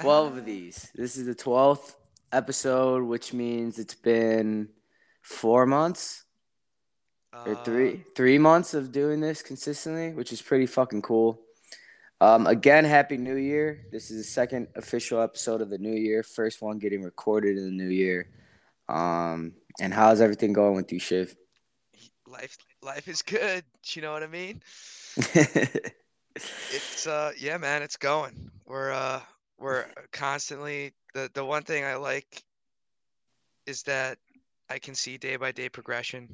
12 of these. This is the 12th episode, which means it's been four months or three Uh, three months of doing this consistently, which is pretty fucking cool. Um, again, happy New Year! This is the second official episode of the new year. First one getting recorded in the new year. Um, and how's everything going with you, Shiv? life life is good. You know what I mean? It's uh yeah, man, it's going. We're uh we're constantly the the one thing I like is that I can see day by day progression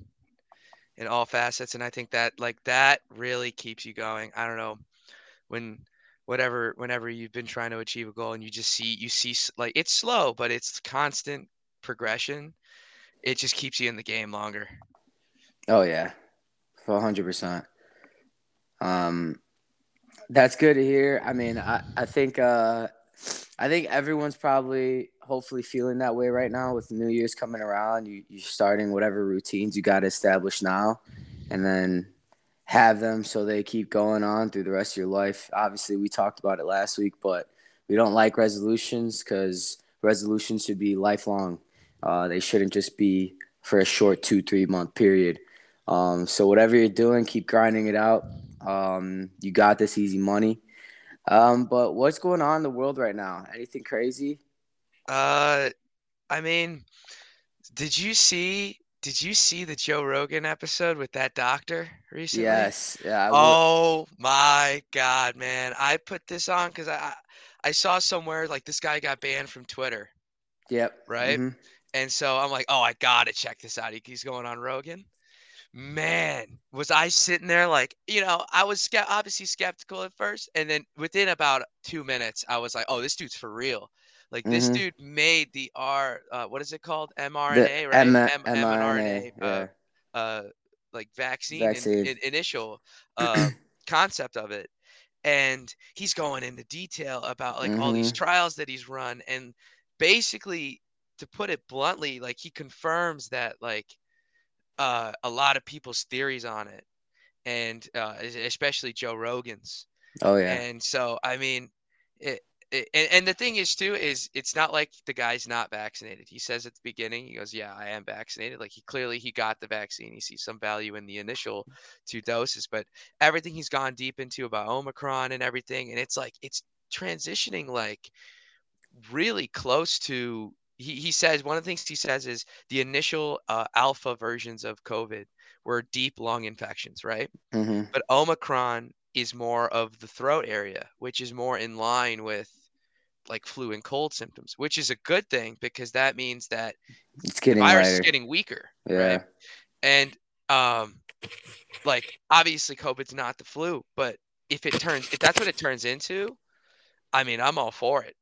in all facets and I think that like that really keeps you going. I don't know when whatever whenever you've been trying to achieve a goal and you just see you see like it's slow but it's constant progression. It just keeps you in the game longer. oh yeah, one hundred percent. Um, that's good to hear. I mean, I I think uh, I think everyone's probably hopefully feeling that way right now with New Year's coming around. You you're starting whatever routines you got to establish now, and then have them so they keep going on through the rest of your life. Obviously, we talked about it last week, but we don't like resolutions because resolutions should be lifelong. Uh, they shouldn't just be for a short two three month period. Um, so whatever you're doing, keep grinding it out. Um, you got this easy money. Um, but what's going on in the world right now? Anything crazy? Uh I mean, did you see did you see the Joe Rogan episode with that doctor recently? Yes. Yeah. Oh my God, man. I put this on because I I saw somewhere like this guy got banned from Twitter, Yep. right? mhm. And so I'm like, oh, I gotta check this out. He's going on Rogan. Man, was I sitting there like, you know, I was ske- obviously skeptical at first, and then within about two minutes, I was like, oh, this dude's for real. Like this Mhm. dude made the R, uh, what is it called? The mRNA, right? M- M- mRNA. uh, Yeah. uh, like vaccine, Vaccine. in- initial uh, concept of it, and he's going into detail about like all these Mhm. trials that he's run, and basically, to put it bluntly, like he confirms that like uh, a lot of people's theories on it, and uh, especially Joe Rogan's. Oh yeah. And so, I mean, it, it, and, and the thing is too is it's not like the guy's not vaccinated. He says at the beginning, he goes, "Yeah, I am vaccinated." Like he clearly he got the vaccine. He sees some value in the initial two doses, but everything he's gone deep into about Omicron and everything, and it's like it's transitioning like really close to. He, he says one of the things he says is the initial uh, alpha versions of COVID were deep lung infections, right? hmm but Omicron is more of the throat area, which is more in line with like flu and cold symptoms, which is a good thing because that means that It's the getting virus lighter. is getting weaker, yeah. right? And um, like obviously COVID's not the flu, but if it turns, if that's what it turns into, I mean, I'm all for it.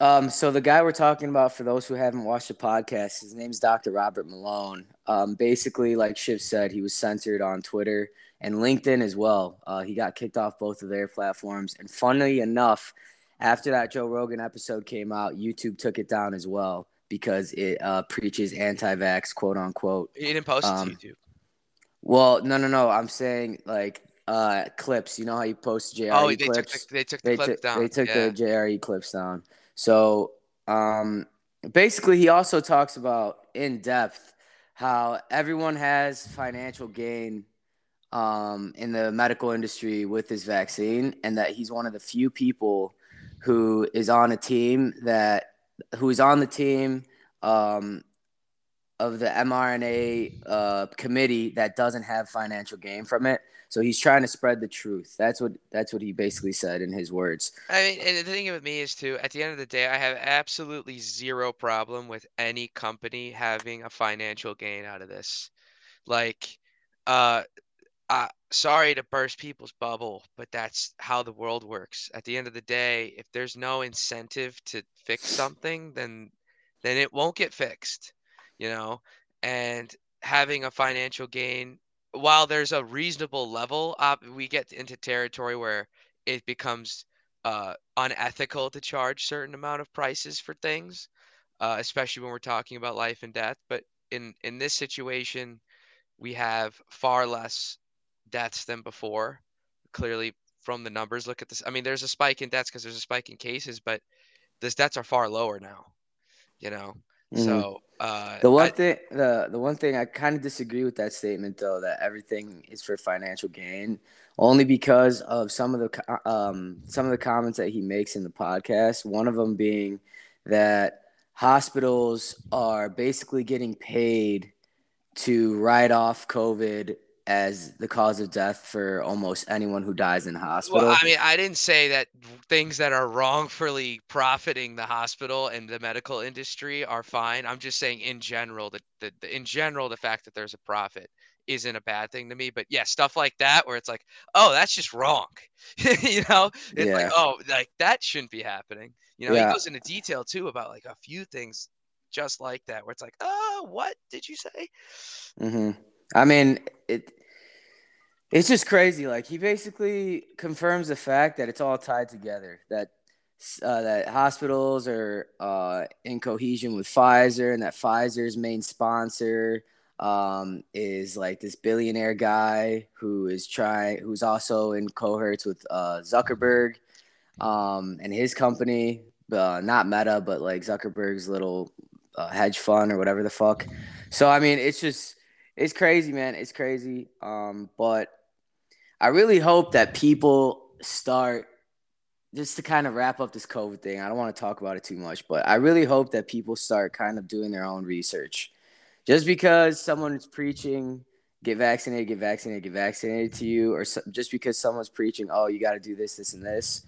Um, so the guy we're talking about, for those who haven't watched the podcast, his name's Dr. Robert Malone. Um, basically, like Shiv said, he was censored on Twitter and LinkedIn as well. Uh, he got kicked off both of their platforms. And funnily enough, after that Joe Rogan episode came out, YouTube took it down as well because it uh, preaches anti-vax, quote unquote. He didn't post it Um, to YouTube. Well, no, no, no. I'm saying like uh, clips. You know how you post JRE Oh, they took clips? the, they took the they clip took down. they took yeah. the JRE clips down. So um, basically, he also talks about in depth how everyone has financial gain um, in the medical industry with this vaccine, and that he's one of the few people who is on a team that who is on the team um, of the mRNA uh, committee that doesn't have financial gain from it. So he's trying to spread the truth. That's what that's what he basically said in his words. I mean, and the thing with me is too, at the end of the day, I have absolutely zero problem with any company having a financial gain out of this. Like, uh, uh, sorry to burst people's bubble, but that's how the world works. At the end of the day, if there's no incentive to fix something, then then it won't get fixed, you know? And having a financial gain, while there's a reasonable level, uh, we get into territory where it becomes uh, unethical to charge certain amount of prices for things, uh, especially when we're talking about life and death. But in in this situation, we have far less deaths than before. Clearly, from the numbers, look at this. I mean, there's a spike in deaths because there's a spike in cases, but This deaths are far lower now. You know, mm-hmm. so uh, the one I, thing the the one thing I kind of disagree with that statement though that everything is for financial gain only because of some of the um, some of the comments that he makes in the podcast. One of them being that hospitals are basically getting paid to write off COVID as the cause of death for almost anyone who dies in hospital. Well, I mean, I didn't say that things that are wrongfully profiting the hospital and the medical industry are fine. I'm just saying in general that the, the, in general the fact that there's a profit isn't a bad thing to me. But yeah, stuff like that where it's like, oh, that's just wrong. you know, it's yeah. like, oh, like that shouldn't be happening. You know, yeah. he goes into detail too about like a few things just like that where it's like, oh, what did you say? Mm-hmm. I mean, it. It's just crazy. Like he basically confirms the fact that it's all tied together. That uh, that hospitals are uh, in cohesion with Pfizer, and that Pfizer's main sponsor um, is like this billionaire guy who is trying, who's also in cohorts with uh, Zuckerberg um, and his company, uh, not Meta, but like Zuckerberg's little uh, hedge fund or whatever the fuck. So I mean, it's just it's crazy, man. It's crazy. Um, but I really hope that people start just to kind of wrap up this COVID thing. I don't want to talk about it too much, but I really hope that people start kind of doing their own research just because someone's preaching get vaccinated, get vaccinated, get vaccinated to you, or so, just because someone's preaching, oh, you got to do this, this, and this,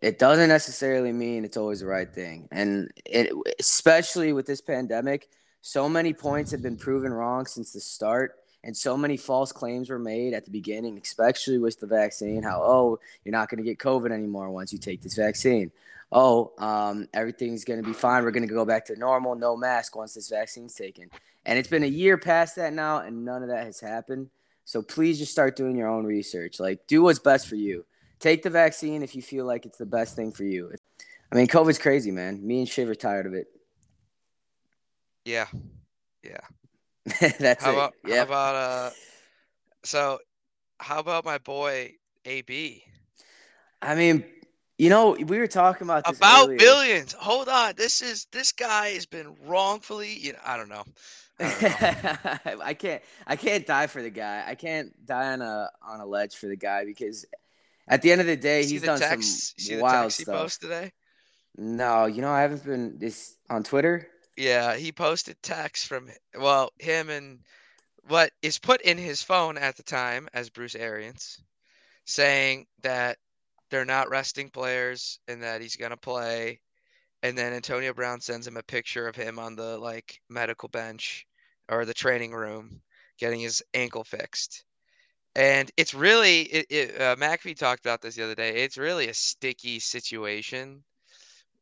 it doesn't necessarily mean it's always the right thing. And it, especially with this pandemic, so many points have been proven wrong since the start. And so many false claims were made at the beginning, especially with the vaccine. How, oh, you're not going to get COVID anymore once you take this vaccine oh, um, everything's going to be fine. We're going to go back to normal, no mask once this vaccine's taken. And it's been a year past that now, and none of that has happened. So please just start doing your own research. Like, do what's best for you. Take the vaccine if you feel like it's the best thing for you. I mean, COVID's crazy, man. Me and Shiv are tired of it. Yeah. Yeah. That's how it. About, yep. How about, uh, so how about my boy AB? I mean, you know, we were talking about about earlier. billions. Hold on, this is this guy has been wrongfully. You know, I don't know. I, don't know. I can't. I can't die for the guy. I can't die on a on a ledge for the guy because at the end of the day, he's done text, some wild stuff. today? No, you know, I haven't been this on Twitter. Yeah, he posted text from well, him and what is put in his phone at the time as Bruce Arians, saying that they're not resting players and that he's gonna play. And then Antonio Brown sends him a picture of him on the like medical bench or the training room getting his ankle fixed. And it's really, it, it, uh, McAfee talked about this the other day. It's really a sticky situation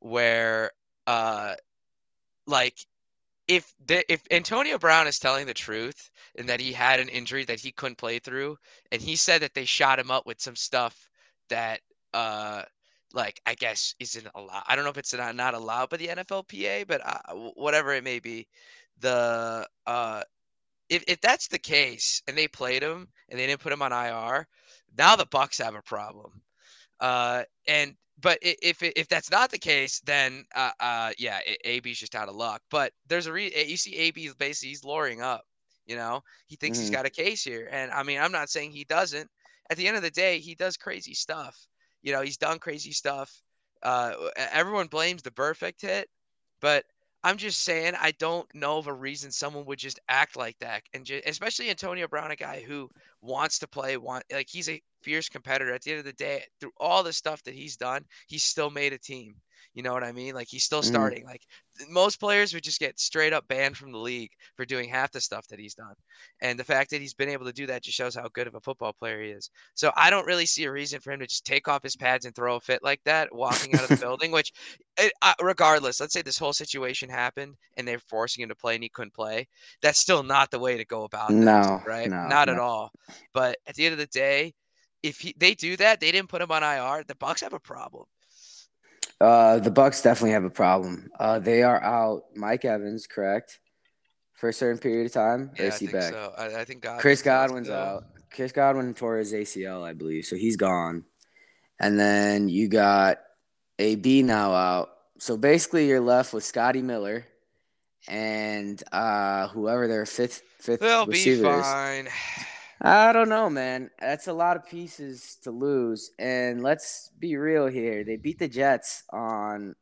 where, uh, like, if the, if Antonio Brown is telling the truth and that he had an injury that he couldn't play through, and he said that they shot him up with some stuff that uh like I guess isn't allowed. I don't know if it's not, not allowed by the NFLPA, but uh, whatever it may be, the uh if if that's the case and they played him and they didn't put him on IR, now the Bucs have a problem. Uh and but if if that's not the case, then uh, uh yeah, AB's just out of luck. But there's a reason you see AB basically he's luring up. You know, he thinks mm-hmm. he's got a case here, and I mean I'm not saying he doesn't. At the end of the day, he does crazy stuff. You know, he's done crazy stuff. Uh, everyone blames the perfect hit, but I'm just saying I don't know of a reason someone would just act like that, and just, especially Antonio Brown, a guy who wants to play, want like he's a fierce competitor. At the end of the day, through all the stuff that he's done, he's still made a team. You know what I mean? Like he's still mm-hmm. starting. Mm. Like most players would just get straight up banned from the league for doing half the stuff that he's done. And the fact that he's been able to do that just shows how good of a football player he is. So I don't really see a reason for him to just take off his pads and throw a fit like that walking out of the building, which it, uh, regardless, let's say this whole situation happened and they're forcing him to play and he couldn't play. That's still not the way to go about it. No, right? No, not no. at all. But at the end of the day, if he, they do that, they didn't put him on IR, the Bucs have a problem. Uh, the Bucs definitely have a problem. Uh, they are out Mike Evans, correct, for a certain period of time. Yeah, I think back? so. I, I think Godwin Chris Godwin's out. Chris Godwin tore his ACL, I believe, so he's gone. And then you got AB now out so basically, you're left with Scotty Miller and uh, whoever their fifth fifth They'll be receiver is. I don't know, man. That's a lot of pieces to lose. And let's be real here. They beat the Jets on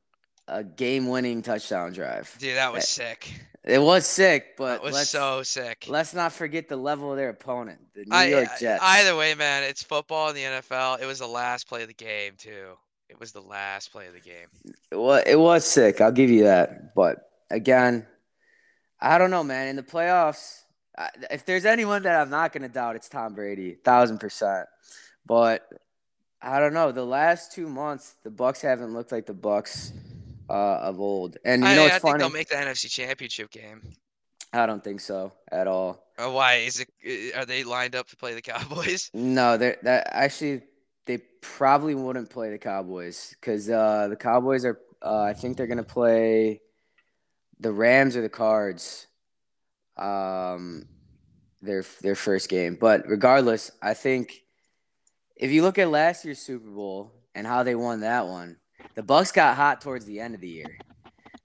a game-winning touchdown drive. Dude, that was eh, sick. It was sick, but That was let's, so sick. let's not forget the level of their opponent, the New I, York I- Jets. either way, man, it's football in the NFL. It was the last play of the game too. It was the last play of the game. Well, it was sick. I'll give you that. But again, I don't know, man. In the playoffs, if there's anyone that I'm not going to doubt, it's Tom Brady, thousand percent. But I don't know. The last two months, the Bucs haven't looked like the Bucs uh, of old. And you I, know I what's think funny? they'll make the NFC Championship game. I don't think so at all. Uh, why is it? uh, Are they lined up to play the Cowboys? No, they're that actually they probably wouldn't play the Cowboys because uh, the Cowboys are. Uh, I think they're gonna play the Rams or the Cards. Um, their their first game, but regardless, I think if you look at last year's Super Bowl and how they won that one, the Bucs got hot towards the end of the year.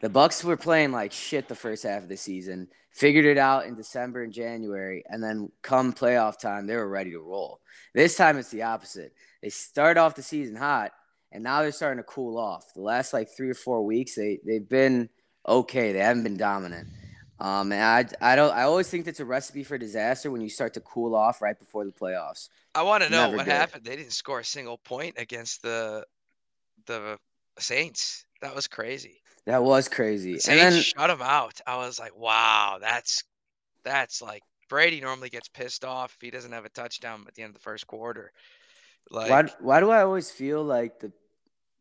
The Bucs were playing like shit the first half of the season, figured it out in December and January, and then come playoff time, they were ready to roll. This time it's the opposite. They start off the season hot, and now they're starting to cool off. The last like three or four weeks, they they've been okay. They haven't been dominant. Um, and I I don't I always think that's a recipe for disaster when you start to cool off right before the playoffs. I want to know Never what good. happened. They didn't score a single point against the the Saints. That was crazy. That was crazy. The And Saints then shut them out. I was like, wow, that's that's like Brady normally gets pissed off if he doesn't have a touchdown at the end of the first quarter. Like why why do I always feel like the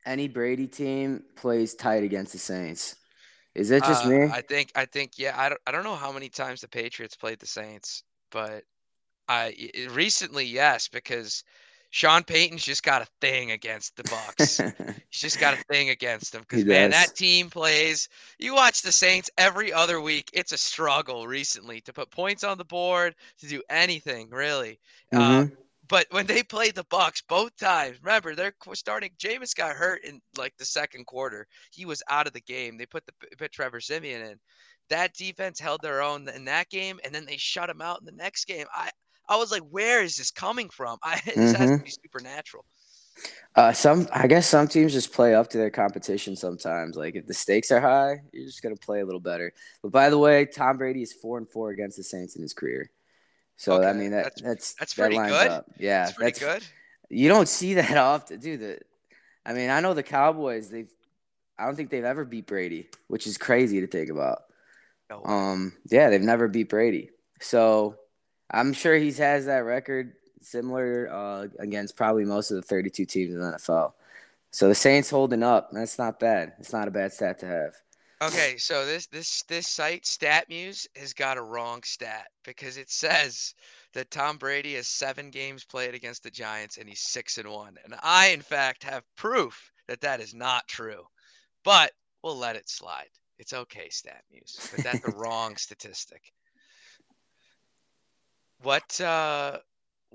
any Brady team plays tight against the Saints? Is that just uh, me? I think I think yeah, I don't I don't know how many times the Patriots played the Saints, but I recently yes because Sean Payton's just got a thing against the Bucs. He's just got a thing against them because man, does. that team plays. You watch the Saints every other week. It's a struggle recently to put points on the board, to do anything really. Uh, Mhm. But when they played the Bucs both times, remember they're starting. Jameis got hurt in like the second quarter. He was out of the game. They put the put Trevor Siemian in. That defense held their own in that game, and then they shut him out in the next game. I I was like, where is this coming from? I this has to Mhm. be supernatural. Uh, some I guess some teams just play up to their competition sometimes. Like if the stakes are high, you're just gonna play a little better. But by the way, Tom Brady is four and four against the Saints in his career. So I mean that that's- that's that's that pretty good. up. Yeah, That's pretty good. You don't see that often, dude. The, I mean, I know the Cowboys. They've I don't think they've ever beat Brady, which is crazy to think about. No. Um, yeah, they've never beat Brady. So I'm sure he has that record similar uh, against probably most of the 32 teams in the NFL. So the Saints holding up, that's not bad. It's not a bad stat to have. Okay, so this this this site StatMuse has got a wrong stat because it says that Tom Brady has seven games played against the Giants and he's six and one, and I in fact have proof that that is not true, but we'll let it slide. It's okay, StatMuse, but that's the wrong statistic. What uh,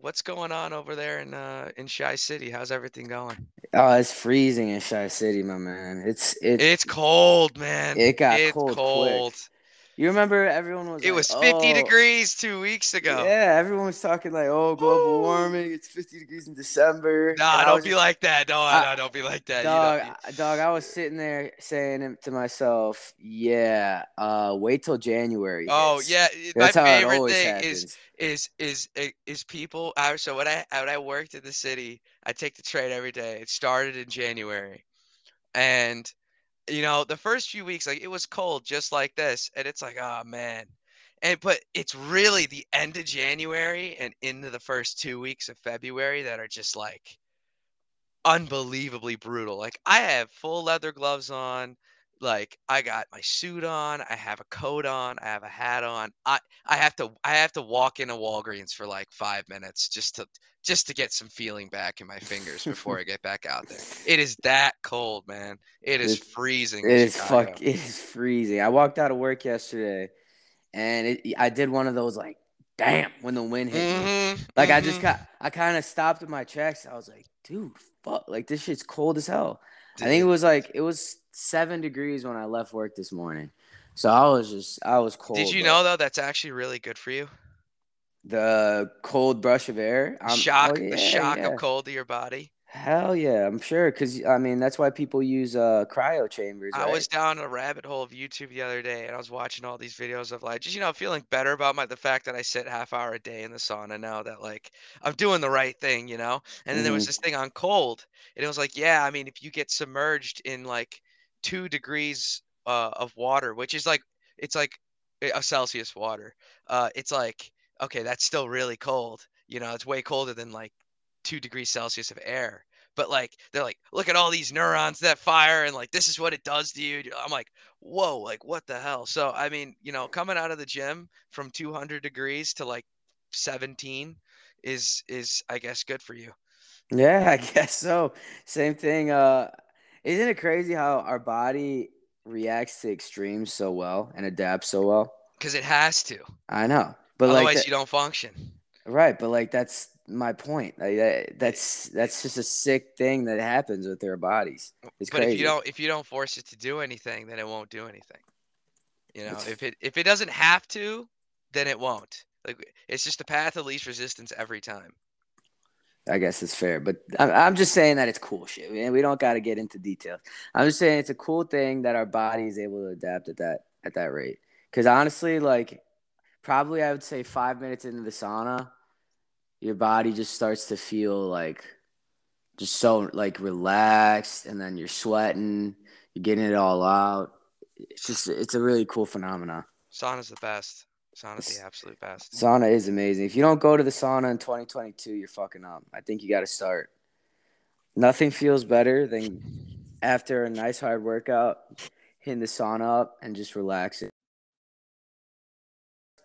what's going on over there in uh in Chi City? How's everything going? Oh, it's freezing in Chi City, my man. It's it. It's cold, man. It got it's cold cold. you remember everyone was It like, was 50 "Oh." degrees two weeks ago. Yeah, everyone was talking like, "Oh, global Woo. warming. It's 50 degrees in December." And Nah, I don't be just- like that. No, I- no, don't be like that. Dog, don't- I- dog, I was sitting there saying to myself, "Yeah, uh, wait till January." oh hits." yeah, that's my how it favorite always thing happens. is is is eh, is people. I, so when I when I worked in the city, I take the train every day. It started in January, and you know the first few weeks, like it was cold, just like this, and it's like, oh man. And but it's really the end of January and into the first two weeks of February that are just like unbelievably brutal. Like I have full leather gloves on. Like I got my suit on, I have a coat on, I have a hat on. I I have to I have to walk into Walgreens for like 5 minutes just to just to get some feeling back in my fingers before I get back out there. It is that cold, man. It is It's- freezing. It is Chicago. fuck. It is freezing. I walked out of work yesterday, and it, I did one of those like, damn, when the wind hit me. Mhm, Like I just mhm. got, I kind of stopped in my tracks. I was like, dude, fuck, like this shit's cold as hell. I think it was like it was seven degrees when I left work this morning. So I was just I was cold. Did you know though that's actually really good for you? the cold brush of air? I'm- shock, oh, yeah, the shock yeah. of cold to your body. Hell yeah, I'm sure. Cause I mean that's why people use uh cryo chambers. I was down a rabbit hole of YouTube the other day, and I was watching all these videos of like, just you know, feeling better about my the fact that I sit half hour a day in the sauna now that like I'm doing the right thing, you know. And then there was Mhm. this thing on cold, and it was like, yeah, I mean, if you get submerged in like two degrees uh, of water, which is like it's like a Celsius water, uh, it's like okay, that's still really cold. You know, it's way colder than like two degrees Celsius of air. But like they're like, look at all these neurons that fire, and like this is what it does to you. I'm like, whoa, like what the hell? So I mean, you know, coming out of the gym from 200 degrees to like 17 is is I guess good for you. Yeah, I guess so. Same thing. Uh, isn't it crazy how our body reacts to extremes so well and adapts so well? Because it has to. I know, but Otherwise, like, that- you don't function. right? But like, that's my point. Like, that, that's that's just a sick thing that happens with their bodies. It's but crazy. if you don't if you don't force it to do anything, then it won't do anything. You know, It's- if it if it doesn't have to, then it won't. Like it's just the path of least resistance every time. I guess it's fair, but I'm, just saying that it's cool shit. Man. We don't got to get into details. I'm just saying it's a cool thing that our body is able to adapt at that at that rate. Because honestly, like probably I would say five minutes into the sauna, your body just starts to feel like just so like relaxed, and then you're sweating, you're getting it all out. It's just it's a really cool phenomenon. Sauna's the best. Sauna's the absolute best. Sauna is amazing. If you don't go to the sauna in 2022, you're fucking up. I think you got to start. Nothing feels better than after a nice hard workout, hitting the sauna up and just relaxing.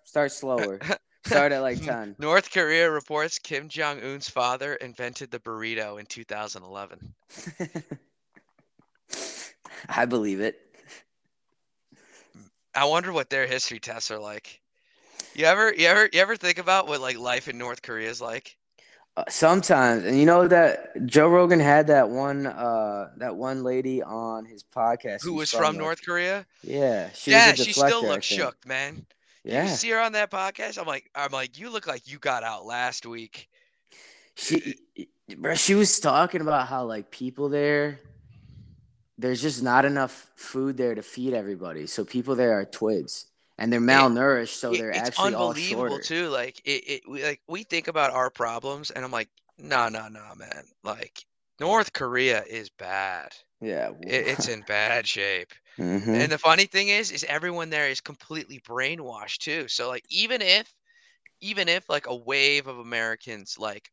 Start slower. Start at like 10. North Korea reports Kim Jong Un's father invented the burrito in 2011. I believe it. I wonder what their history tests are like. You ever, you ever, you ever think about what like life in North Korea is like? Uh, sometimes, and you know that Joe Rogan had that one, uh, that one lady on his podcast Who was from North Korea? Yeah, she yeah, was a she still looks shook, man. Yeah, You see her on that podcast? I'm like, I'm like, you look like you got out last week. she, bro, she was talking about how like people there, there's just not enough food there to feed everybody, so people there are twigs and they're malnourished, so It- they're it's actually all unbelievable shorter. too. Like it, it, we like we think about our problems, and I'm like, no, no, no, man. Like North Korea is bad. Yeah, It, it's in bad shape. Mhm. And the funny thing is, is everyone there is completely brainwashed too. So like, even if, even if like a wave of Americans like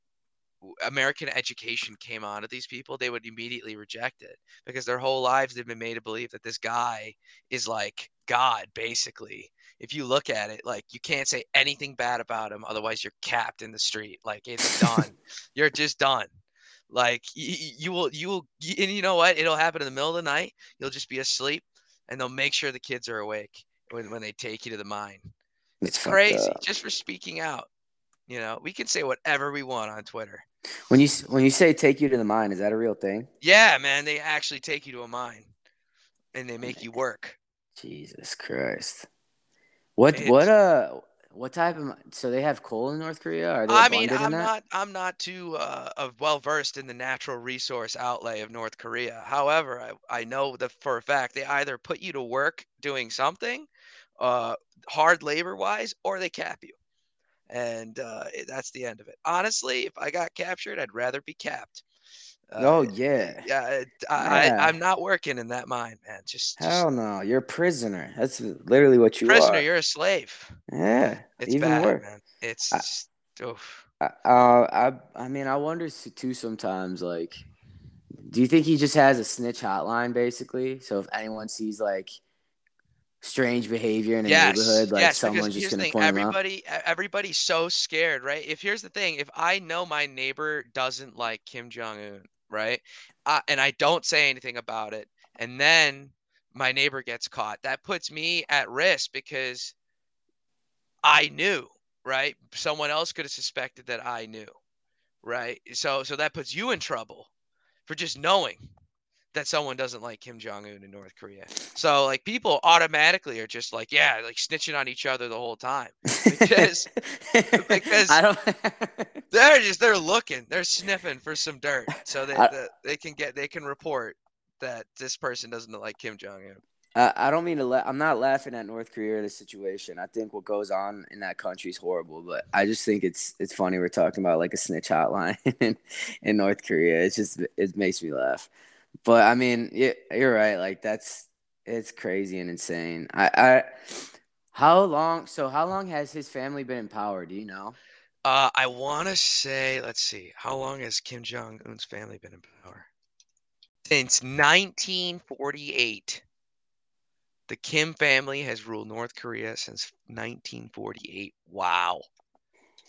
American education came on to these people, they would immediately reject it because their whole lives they've been made to believe that this guy is like God, basically. If you look at it, like you can't say anything bad about him, otherwise you're capped in the street. Like it's done. you're just done. Like you, you will, you will, and you know what? It'll happen in the middle of the night. You'll just be asleep, and they'll make sure the kids are awake when when they take you to the mine. It's fucked crazy just for speaking out. You know, we can say whatever we want on Twitter. When you when you say take you to the mine, is that a real thing? Yeah, man, they actually take you to a mine and they make you work. Jesus Christ. What It's- what uh what type of so they have coal in North Korea? Are they I mean, I'm not I'm not too uh, of well versed in the natural resource outlay of North Korea. However, I, I know that for a fact they either put you to work doing something, uh, hard labor wise, or they cap you, and uh, that's the end of it. Honestly, if I got captured, I'd rather be capped. Uh, oh yeah. yeah, I, Yeah. I I'm not working in that mine, man. Just, just Hell no, you're a prisoner. That's literally what you prisoner, are. Prisoner, you're a slave. yeah, It's even bad, worse. man. It's I- just, oof. I- Uh, I I mean, I wonder too sometimes. Like, do you think he just has a snitch hotline basically? So if anyone sees like strange behavior in a yes, neighborhood, like yes, someone's just gonna point him out. everybody, e- everybody's so scared, right? If here's the thing, if I know my neighbor doesn't like Kim Jong Un, right, uh, and I don't say anything about it, and then my neighbor gets caught, that puts me at risk because I knew, right? Someone else could have suspected that I knew, right? So, so that puts you in trouble for just knowing. That someone doesn't like Kim Jong Un in North Korea. So like people automatically are just like, yeah, like snitching on each other the whole time because because I don't. they're just they're looking, they're sniffing for some dirt, so they I- they, they can get they can report that this person doesn't like Kim Jong Un. I, I don't mean to. La- I'm not laughing at North Korea or the situation. I think what goes on in that country is horrible, but I just think it's it's funny we're talking about like a snitch hotline in, in North Korea. It's just it makes me laugh. But I mean, yeah, you're right. Like that's it's crazy and insane. I, I how long? So how long has his family been in power? Do you know? Uh, I want to say, let's see, how long has Kim Jong Un's family been in power? Since 1948. The Kim family has ruled North Korea since 1948. Wow.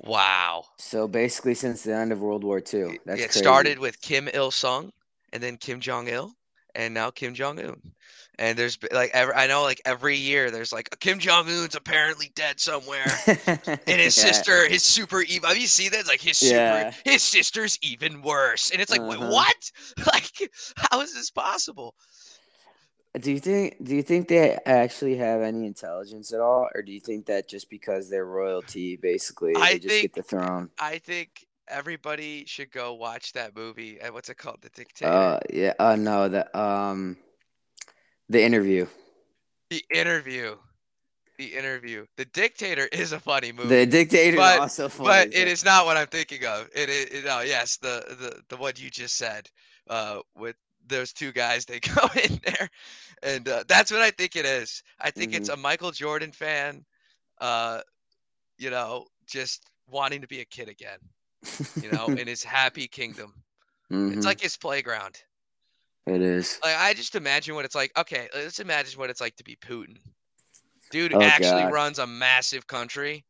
Wow. So basically, since the end of World War II. That's it crazy. started with Kim Il Sung and then Kim Jong Il and now Kim Jong Un. And there's like every I know like every year there's like Kim Jong Un's apparently dead somewhere. And his Yeah. sister, his super evil. Have you seen that? It's like his super, Yeah. his sister's even worse. And it's like, Uh-huh. what? Like, how is this possible? Do you think do you think they actually have any intelligence at all, or do you think that just because they're royalty, basically I they just think- get the throne? I think everybody should go watch that movie. Uh, What's it called? The Dictator. Uh, yeah. Uh, no. The um, the interview. the interview. The interview. The Dictator is a funny movie. The dictator But- is also funny. but it is not what I'm thinking of. It is no, yes, the the the one you just said, uh, with those two guys, they go in there, and uh, that's what I think it is. I think it's a Mm-hmm. Michael Jordan fan, uh, you know, just wanting to be a kid again, you know, in his happy kingdom. Mhm, It's like his playground. it is. Like I just imagine what it's like. Okay, let's imagine what it's like to be Putin. Dude Oh, actually God. runs a massive country.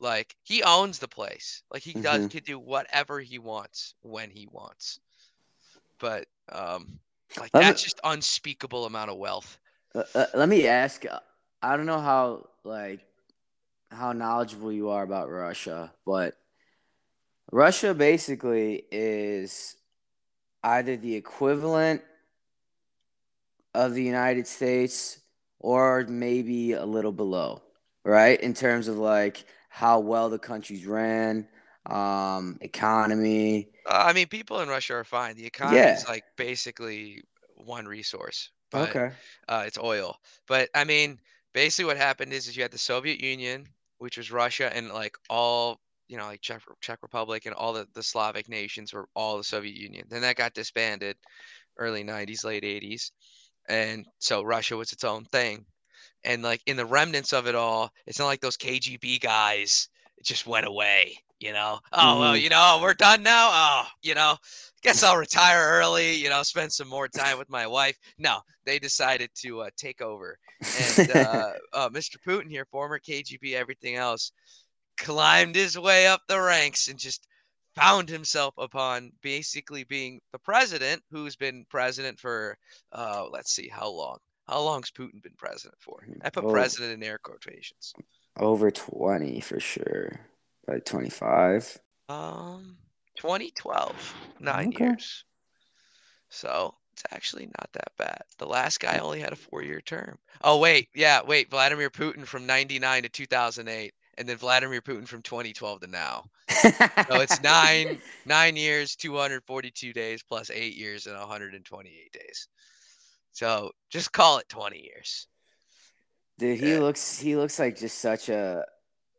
Like he owns the place. Like he does Mhm. can do whatever he wants when he wants. But um like Let me- that's just unspeakable amount of wealth. Uh, uh, let me ask. uh, I don't know how like how knowledgeable you are about Russia, but Russia basically is either the equivalent of the United States or maybe a little below, right? In terms of like how well the country's ran, um, economy. Uh, I mean people in Russia are fine. The economy Yeah. is like basically one resource. But Okay. uh, it's oil. But I mean, basically, what happened is, is you had the Soviet Union, which was Russia, and like all you know, like Czech, Czech Republic and all the, the Slavic nations were all the Soviet Union. Then that got disbanded, early '90s, late '80s, and so Russia was its own thing. And like in the remnants of it all, it's not like those KGB guys just went away. You know, oh well, Mhm. you know, we're done now. Oh, you know, guess I'll retire early. You know, spend some more time with my wife. No, they decided to uh, take over. And uh, uh, Mr. Putin here, former KGB, everything else, climbed his way up the ranks and just found himself upon basically being the president, who's been president for, uh, let's see, how long? How long's Putin been president for? I put Oh. president in air quotations. Over 20 for sure. Probably 25. Um, 2012, nine Okay. years. So it's actually not that bad. The last guy only had a four-year term. Oh wait, yeah, wait. Vladimir Putin from 99 to 2008, and then Vladimir Putin from 2012 to now. So it's nine nine years, 242 days plus eight years and 128 days. So just call it 20 years. Dude, he Yeah. looks he looks like just such a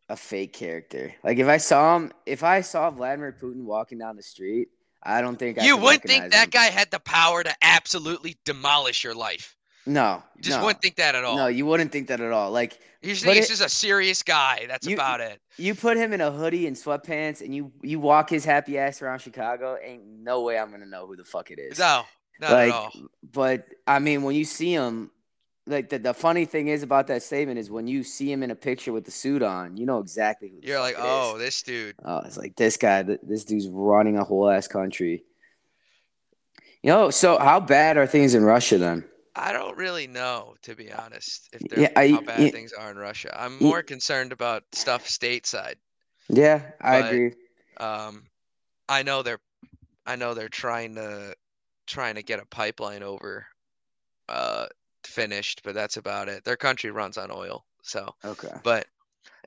a fake character. Like if I saw him, if I saw Vladimir Putin walking down the street, I don't think I you wouldn't think that him. guy had the power to absolutely demolish your life. No, You just no, wouldn't think that at all. no, you wouldn't think that at all. Like You just But think he's it- just a serious guy. That's You- about it. you put him in a hoodie and sweatpants, and you you walk his happy ass around Chicago. Ain't no way I'm gonna know who the fuck it is. No, not like, at all. but I mean, when you see him, like the, the funny thing is about that statement is when you see him in a picture with the suit on, you know exactly who. You're like, is. oh, this dude. Oh, it's like this guy. This dude's running a whole ass country. You know, so how bad are things in Russia then? I don't really know, to be honest, if Yeah, they're, I- how bad yeah. things are in Russia. I'm Yeah. more concerned about stuff stateside. Yeah, I But- agree. Um, I know they're, I know they're trying to trying to get a pipeline over uh finished, but that's about it. Their country runs on oil. So Okay. but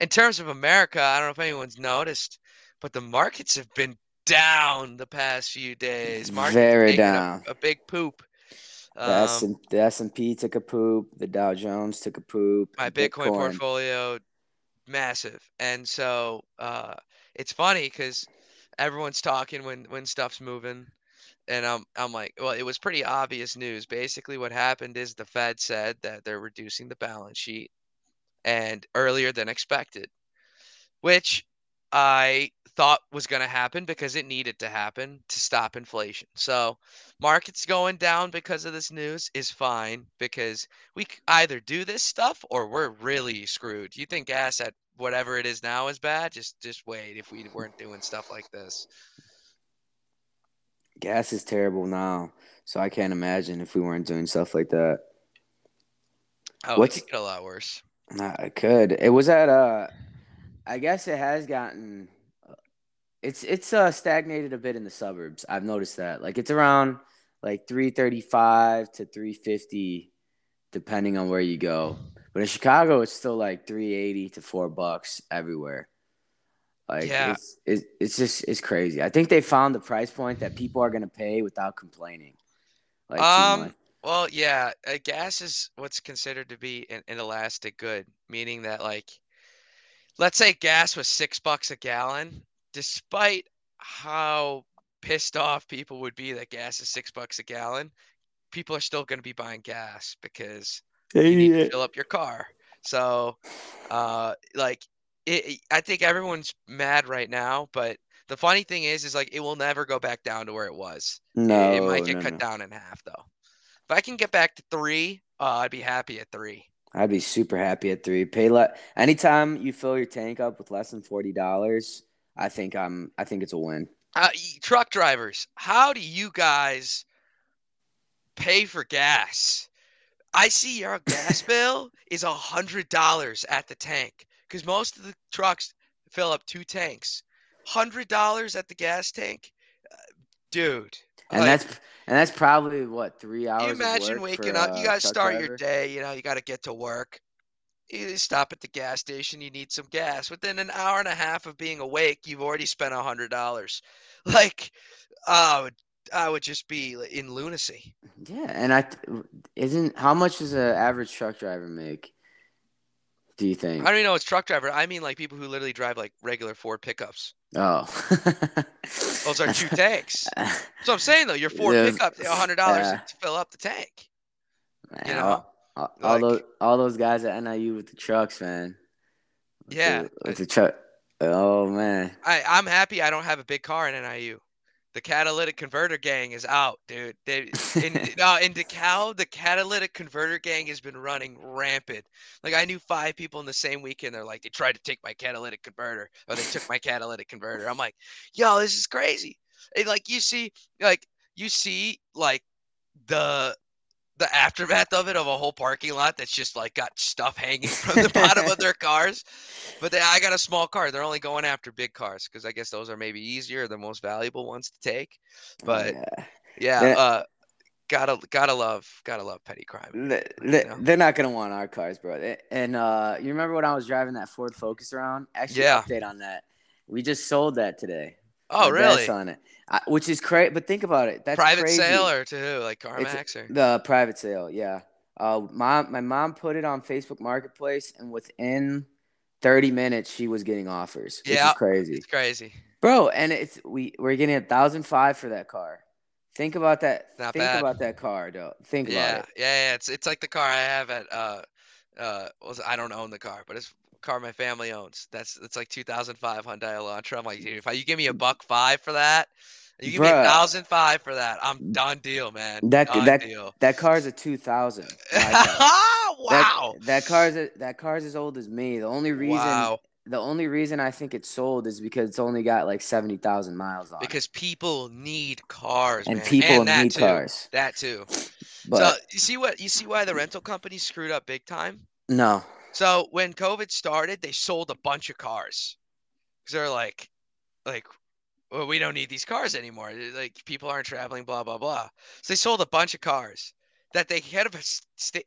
in terms of America, I don't know if anyone's noticed, but the markets have been down the past few days. Markets Very taking a- down. A, big poop. The S Um, the S and P took a poop. The Dow Jones took a poop. my Bitcoin, portfolio massive, and so uh, it's funny because everyone's talking when when stuff's moving, and I'm I'm like, well, it was pretty obvious news. Basically, what happened is the Fed said that they're reducing the balance sheet, and earlier than expected, which I thought was going to happen because it needed to happen to stop inflation. So, markets going down because of this news is fine because we either do this stuff or we're really screwed. You think gas at whatever it is now is bad? Just just wait if we weren't doing stuff like this. Gas is terrible now, so I can't imagine if we weren't doing stuff like that. Oh, What's- it could get a lot worse. Nah, it could. It was at uh, I guess it has gotten. It's it's uh stagnated a bit in the suburbs. I've noticed that. Like it's around like three thirty five to three fifty, depending on where you go. But in Chicago, it's still like three eighty to four bucks everywhere. Like Yeah. it's it's it's just it's crazy. I think they found the price point that people are gonna pay without complaining. Like Um. Well, yeah, uh, gas is what's considered to be an, an elastic good, meaning that like, let's say gas was six bucks a gallon, despite how pissed off people would be that gas is six bucks a gallon, people are still going to be buying gas because you need to fill up your car. So, uh, like, it, it- I think everyone's mad right now, but the funny thing is, is like it will never go back down to where it was. It- No, it, might get no, cut no. down in half though. If I can get back to three, uh, I'd be happy at three. I'd be super happy at three. Pay le- anytime you fill your tank up with less than forty dollars. I think I'm. I think it's a win. Uh, truck drivers, how do you guys pay for gas? I see your gas bill is a hundred dollars at the tank because most of the trucks fill up two tanks. Hundred dollars at the gas tank, Uh, dude. And like, that's and that's probably what three hours. you imagine waking for up? You gotta truck start your day. You know, you gotta get to work. You stop at the gas station. You need some gas. Within an hour and a half of being awake, you've already spent a hundred dollars. Like, I would, I would just be in lunacy. Yeah, and I isn't how much does an average truck driver make? Do you think? I don't even know it's truck driver. I mean, like people who literally drive like regular Ford pickups. Oh, Those are two tanks. So I'm saying though, your Ford Yeah, pickup, a hundred dollars to fill up the tank. You know, all, all like- those all those guys at NIU with the trucks, man. With Yeah, the, with the truck. Oh man, I, I'm happy I don't have a big car in NIU. The catalytic converter gang is out, dude. They in no, uh, in DeKalb, the catalytic converter gang has been running rampant. Like I knew five people in the same weekend. They're like, they tried to take my catalytic converter, or they took my catalytic converter. I'm like, yo, this is crazy. And like you see, like you see, like the the aftermath of it of a whole parking lot that's just like got stuff hanging from the bottom of their cars. But they, I got a small car. They're only going after big cars because I guess those are maybe easier, the most valuable ones to take. But yeah. yeah, Yeah. uh, gotta gotta love gotta love petty crime. They, they, know? they're not gonna want our cars, bro. And uh, you remember when I was driving that Ford Focus around? Actually, Yeah. update on that. We just sold that today. Oh, My really? selling it, I, which is crazy. But think about it. That's Private crazy. sale or to who? Like CarMax or? The private sale, yeah. Uh, mom, my mom put it on Facebook Marketplace, and within 30 minutes, she was getting offers. Which Yeah. is crazy, It's crazy. bro. And it's we we're getting a thousand five for that car. Think about that. Not Think bad. about that car, though. Think Yeah, about it. yeah, yeah. It's it's like the car I have at uh uh was I don't own the car, but it's car my family owns. That's it's like 2005 Hyundai Elantra. I'm like, dude, if I, you give me a buck five for that, you give me a Bruh. thousand five for that, I'm done deal, man. That done that deal. that car's a 2000. my wow. That, that car's a, that car's as old as me. The only reason Wow. the only reason I think it's sold is because it's only got like 70,000 miles on it. Because people need cars, and man. people and need too. cars. That too. But so you see what you see why the rental company screwed up big time? no. So when COVID started, they sold a bunch of cars because they're like, like, well, we don't need these cars anymore. Like people aren't traveling, blah blah blah. So they sold a bunch of cars that they had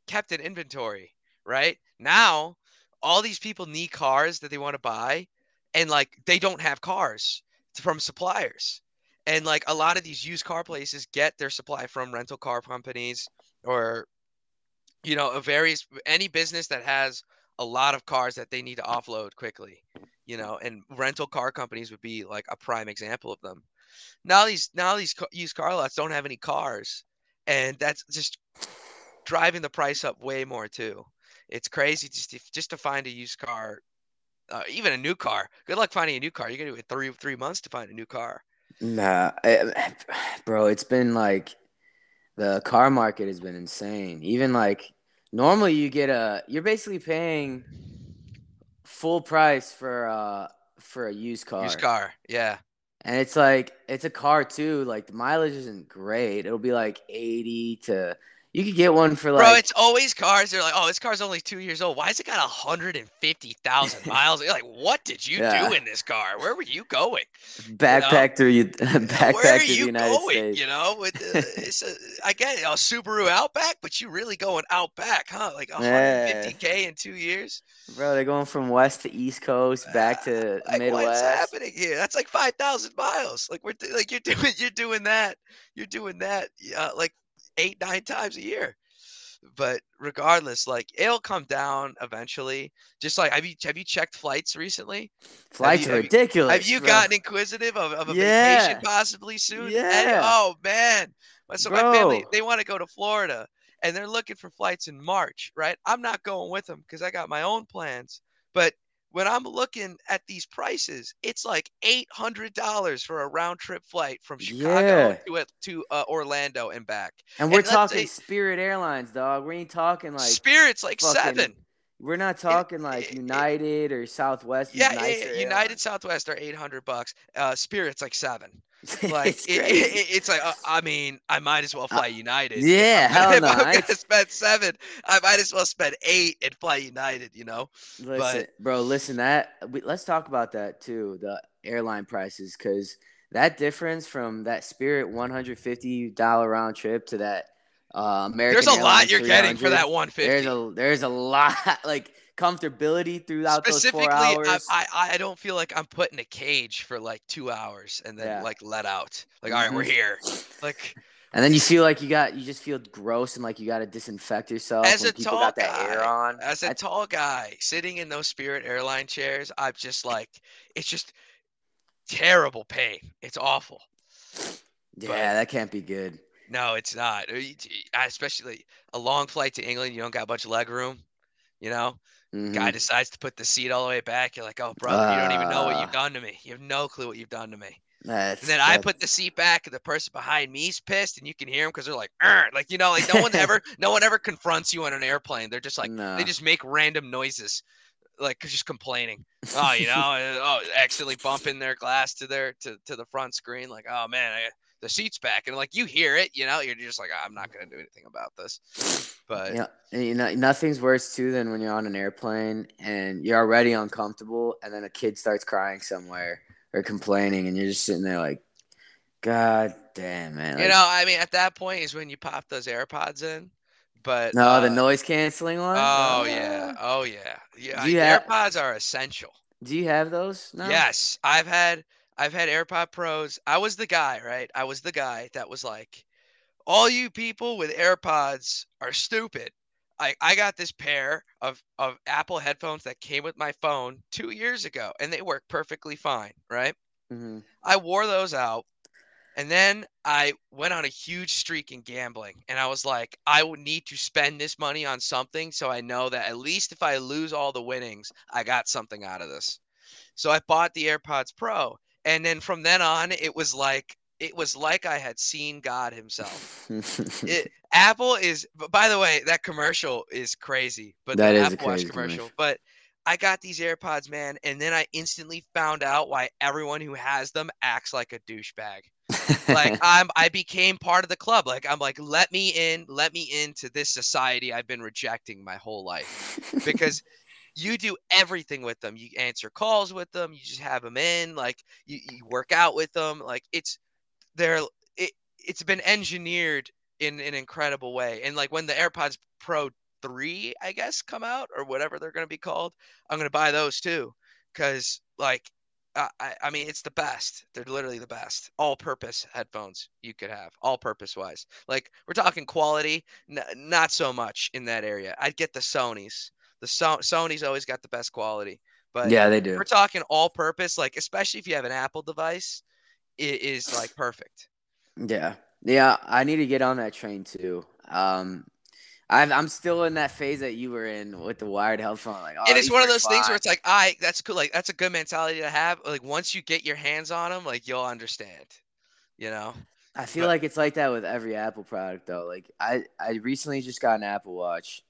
kept in inventory. Right now, all these people need cars that they want to buy, and like they don't have cars from suppliers. And like a lot of these used car places get their supply from rental car companies or you know, a various any business that has a lot of cars that they need to offload quickly, you know, and rental car companies would be like a prime example of them. Now these now these used car lots don't have any cars, and that's just driving the price up way more too. It's crazy just to, just to find a used car, uh, even a new car. Good luck finding a new car. You're gonna wait three three months to find a new car. Nah, it, bro, it's been like the car market has been insane. Even like normally you get a you're basically paying full price for uh for a used car. Used car, yeah. And it's like it's a car too. Like the mileage isn't great. It'll be like eighty to you could get one for like. Bro, it's always cars. They're like, oh, this car's only two years old. Why has it got 150,000 miles? You're like, what did you yeah. do in this car? Where were you going? Backpack you know? through. Backpack Where are you going? States. You know, with the, it's a, I get it, a Subaru Outback, but you really going Outback, huh? Like 150k yeah. in two years. Bro, they're going from west to east coast, back to ah, like, Midwest. What's happening here? That's like 5,000 miles. Like we're like you're doing you're doing that. You're doing that. Yeah, like eight, nine times a year. But regardless, like it'll come down eventually. Just like have you have you checked flights recently? Flights you, are ridiculous. have you bro. gotten inquisitive of, of a yeah. vacation possibly soon? Yeah. And, oh man. So bro. my family they want to go to Florida and they're looking for flights in March, right? I'm not going with them because I got my own plans. But when I'm looking at these prices, it's like eight hundred dollars for a round trip flight from Chicago yeah. to to uh, Orlando and back. And we're and talking say, Spirit Airlines, dog. We ain't talking like Spirit's like fucking, seven. We're not talking it, like it, United it, or Southwest. Yeah, United, Southwest are eight hundred bucks. Uh, Spirit's like seven. Like it's, it, it, it's like uh, I mean I might as well uh, fly United. Yeah, hell if no. I'm gonna spend seven, I might as well spend eight and fly United. You know. Listen, but, bro, listen that. We, let's talk about that too. The airline prices, because that difference from that Spirit one hundred fifty dollar round trip to that uh, American. There's a lot you're getting for that one fifty. There's a there's a lot like comfortability throughout those four hours. I, I, I don't feel like I'm put in a cage for like two hours and then yeah. like let out. Like, mm-hmm. all right, we're mm-hmm. here. Like and then you feel like you got you just feel gross and like you got to disinfect yourself. As a tall guy, as a tall guy sitting in those Spirit airline chairs, I'm just like it's just terrible pain. It's awful. Yeah, but, that can't be good. No, it's not. Especially a long flight to England, you don't got a bunch of leg room. You know, Mm-hmm. Guy decides to put the seat all the way back. You're like, oh, brother, uh, you don't even know what you've ah. done to me. You have no clue what you've done to me. and then I put the seat back, and the person behind me's pissed, and you can hear them because they're like, like you know, like no one ever, no one ever confronts you on an airplane. They're just like, no. they just make random noises, like just complaining. Oh, you know, oh, accidentally bumping their glass to their to, to the front screen. Like, oh man, I, the seat's back, and like you hear it, you know, you're just like, I'm not gonna do anything about this. But yeah, you know, nothing's worse too than when you're on an airplane and you're already uncomfortable, and then a kid starts crying somewhere or complaining, and you're just sitting there like, God damn, man. Like, you know, I mean, at that point is when you pop those AirPods in. But no, uh, the noise canceling ones. Oh, oh yeah, oh yeah, yeah. Have, AirPods are essential. Do you have those? No? Yes, I've had I've had AirPod Pros. I was the guy, right? I was the guy that was like, all you people with AirPods are stupid. I, I got this pair of, of Apple headphones that came with my phone two years ago and they work perfectly fine, right? Mm-hmm. I wore those out and then I went on a huge streak in gambling and I was like, I would need to spend this money on something so I know that at least if I lose all the winnings, I got something out of this. So I bought the AirPods Pro and then from then on it was like it was like I had seen God Himself. it, Apple is, by the way, that commercial is crazy, but that the is Apple Watch commercial. commercial. But I got these AirPods, man, and then I instantly found out why everyone who has them acts like a douchebag. like I'm, I became part of the club. Like I'm like, let me in, let me into this society I've been rejecting my whole life, because you do everything with them. You answer calls with them. You just have them in. Like you, you work out with them. Like it's they're it, it's been engineered in an incredible way. And like when the AirPods Pro 3, I guess, come out or whatever they're to be called, I'm to buy those too. Cause like, I, I mean, it's the best. They're literally the best. All purpose headphones you could have, all purpose wise. Like, we're talking quality, n- not so much in that area. I'd get the Sony's. The so- Sony's always got the best quality. But yeah, they do. We're talking all purpose, like, especially if you have an Apple device, it is like perfect. Yeah. Yeah, I need to get on that train too. Um, I'm I'm still in that phase that you were in with the wired headphone. Like, oh, and it's one of those things where it's like, I that's cool. Like that's a good mentality to have. Like once you get your hands on them, like you'll understand. You know. I feel but- like it's like that with every Apple product though. Like I I recently just got an Apple Watch,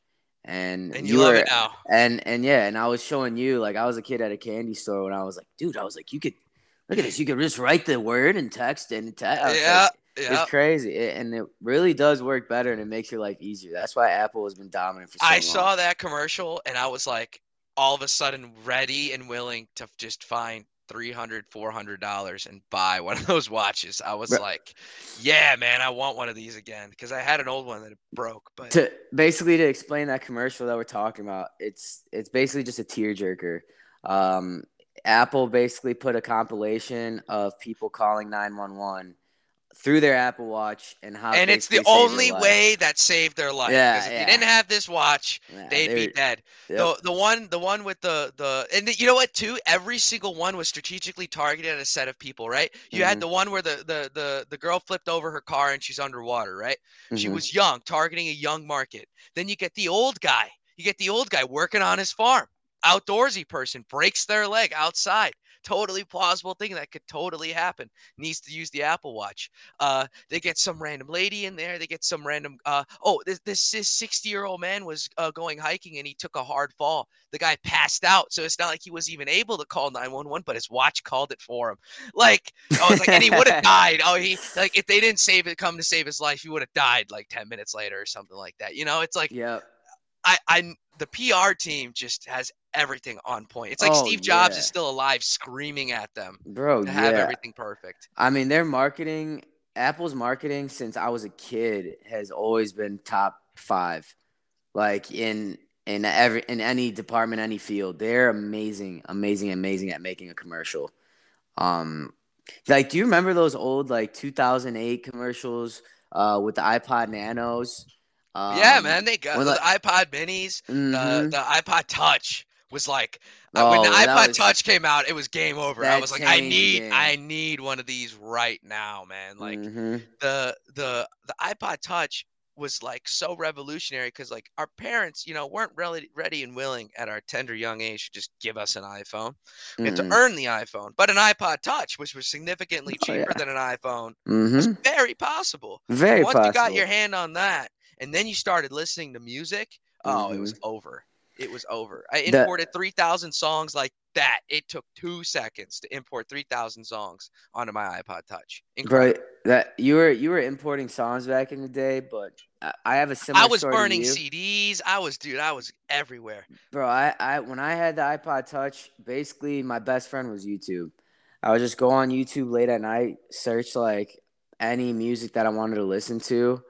and, And you, love were it now. and and yeah, and I was showing you like I was a kid at a candy store when I was like, dude, I was like, you could look at this, you could just write the word and text and text. Yeah. Yeah. It's crazy, It- and it really does work better, and it makes your life easier. That's why Apple has been dominant for so I long. saw that commercial and I was like all of a sudden ready and willing to just find 300 400 dollars and buy one of those watches. I was like, yeah, man, I want one of these again because I had an old one that broke, but to basically to explain that commercial that we're talking about, it's it's basically just a tearjerker. Um, Apple basically put a compilation of people calling nine one one through their Apple Watch and how and it's the basically saved their only way that saved their life. Yeah, 'cause if yeah. you didn't have this watch, Yeah, they'd they be dead. yep. The the one the one with the the and the, you know what too? Every single one was strategically targeted at a set of people, right? You had Mhm. the one where the the the the girl flipped over her car and she's underwater, right? She Mhm. was young, targeting a young market. Then you get the old guy. You get the old guy working on his farm. Outdoorsy person breaks their leg outside. Totally plausible thing that could totally happen. Needs to use the Apple Watch. Uh, they get some random lady in there. They get some random. Uh, oh, this this sixty year old man was uh, going hiking and he took a hard fall. The guy passed out, so it's not like he was even able to call nine one one, but his watch called it for him. Like I was like, and he would have died. Oh, he like if they didn't save it, come to save his life, he would have died like ten minutes later or something like that. You know, it's like Yep. I, I, the PR team just has everything on point. It's like Oh, Steve Jobs yeah. is still alive, screaming at them Bro, to yeah. have everything perfect. I mean, their marketing, Apple's marketing since I was a kid has always been top five. Like in in every in any department, any field, they're amazing, amazing, amazing at making a commercial. Um, like, do you remember those old like 2008 commercials uh, with the iPod Nanos? Um, yeah, man, they got the iPod Minis, the mhm. the iPod Touch was like uh, when the Oh, iPod was- Touch came out, it was game over. I was like, I need, game. I need one of these right now, man. Like Mhm. the the the iPod Touch was like so revolutionary because like our parents, you know, weren't really ready and willing at our tender young age to just give us an iPhone. We had Mhm. to earn the iPhone, but an iPod Touch, which was significantly Oh, cheaper yeah. than an iPhone, was Mhm. very possible. Very Once possible. you got your hand on that, and then you started listening to music, oh, it Mm-hmm. was over. It was over. I imported three thousand songs like that. It took two seconds to import three thousand songs onto my iPod Touch. Incredible. Bro, that you were you were importing songs back in the day, but I, have a similar. Story. I was burning. CDs. I was, dude, I was everywhere. Bro, I, I when I had the iPod Touch, basically my best friend was YouTube. I would just go on YouTube late at night, search like any music that I wanted to listen to,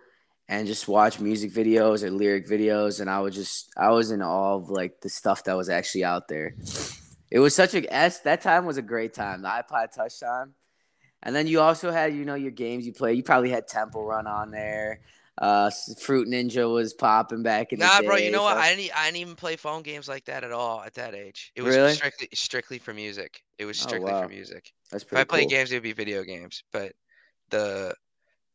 and just watch music videos or lyric videos, and I was just I was in awe of like the stuff that was actually out there. It was such a S that time was a great time, the iPod Touch time. And then you also had, you know, your games you play. You probably had Temple Run on there. Uh, Fruit Ninja was popping back in the Nah, day. bro, you know what? I didn't, I didn't even play phone games like that at all at that age. It was Really? strictly strictly for music. It was Oh, strictly wow. for music. That's pretty If I played cool. games, it would be video games. But the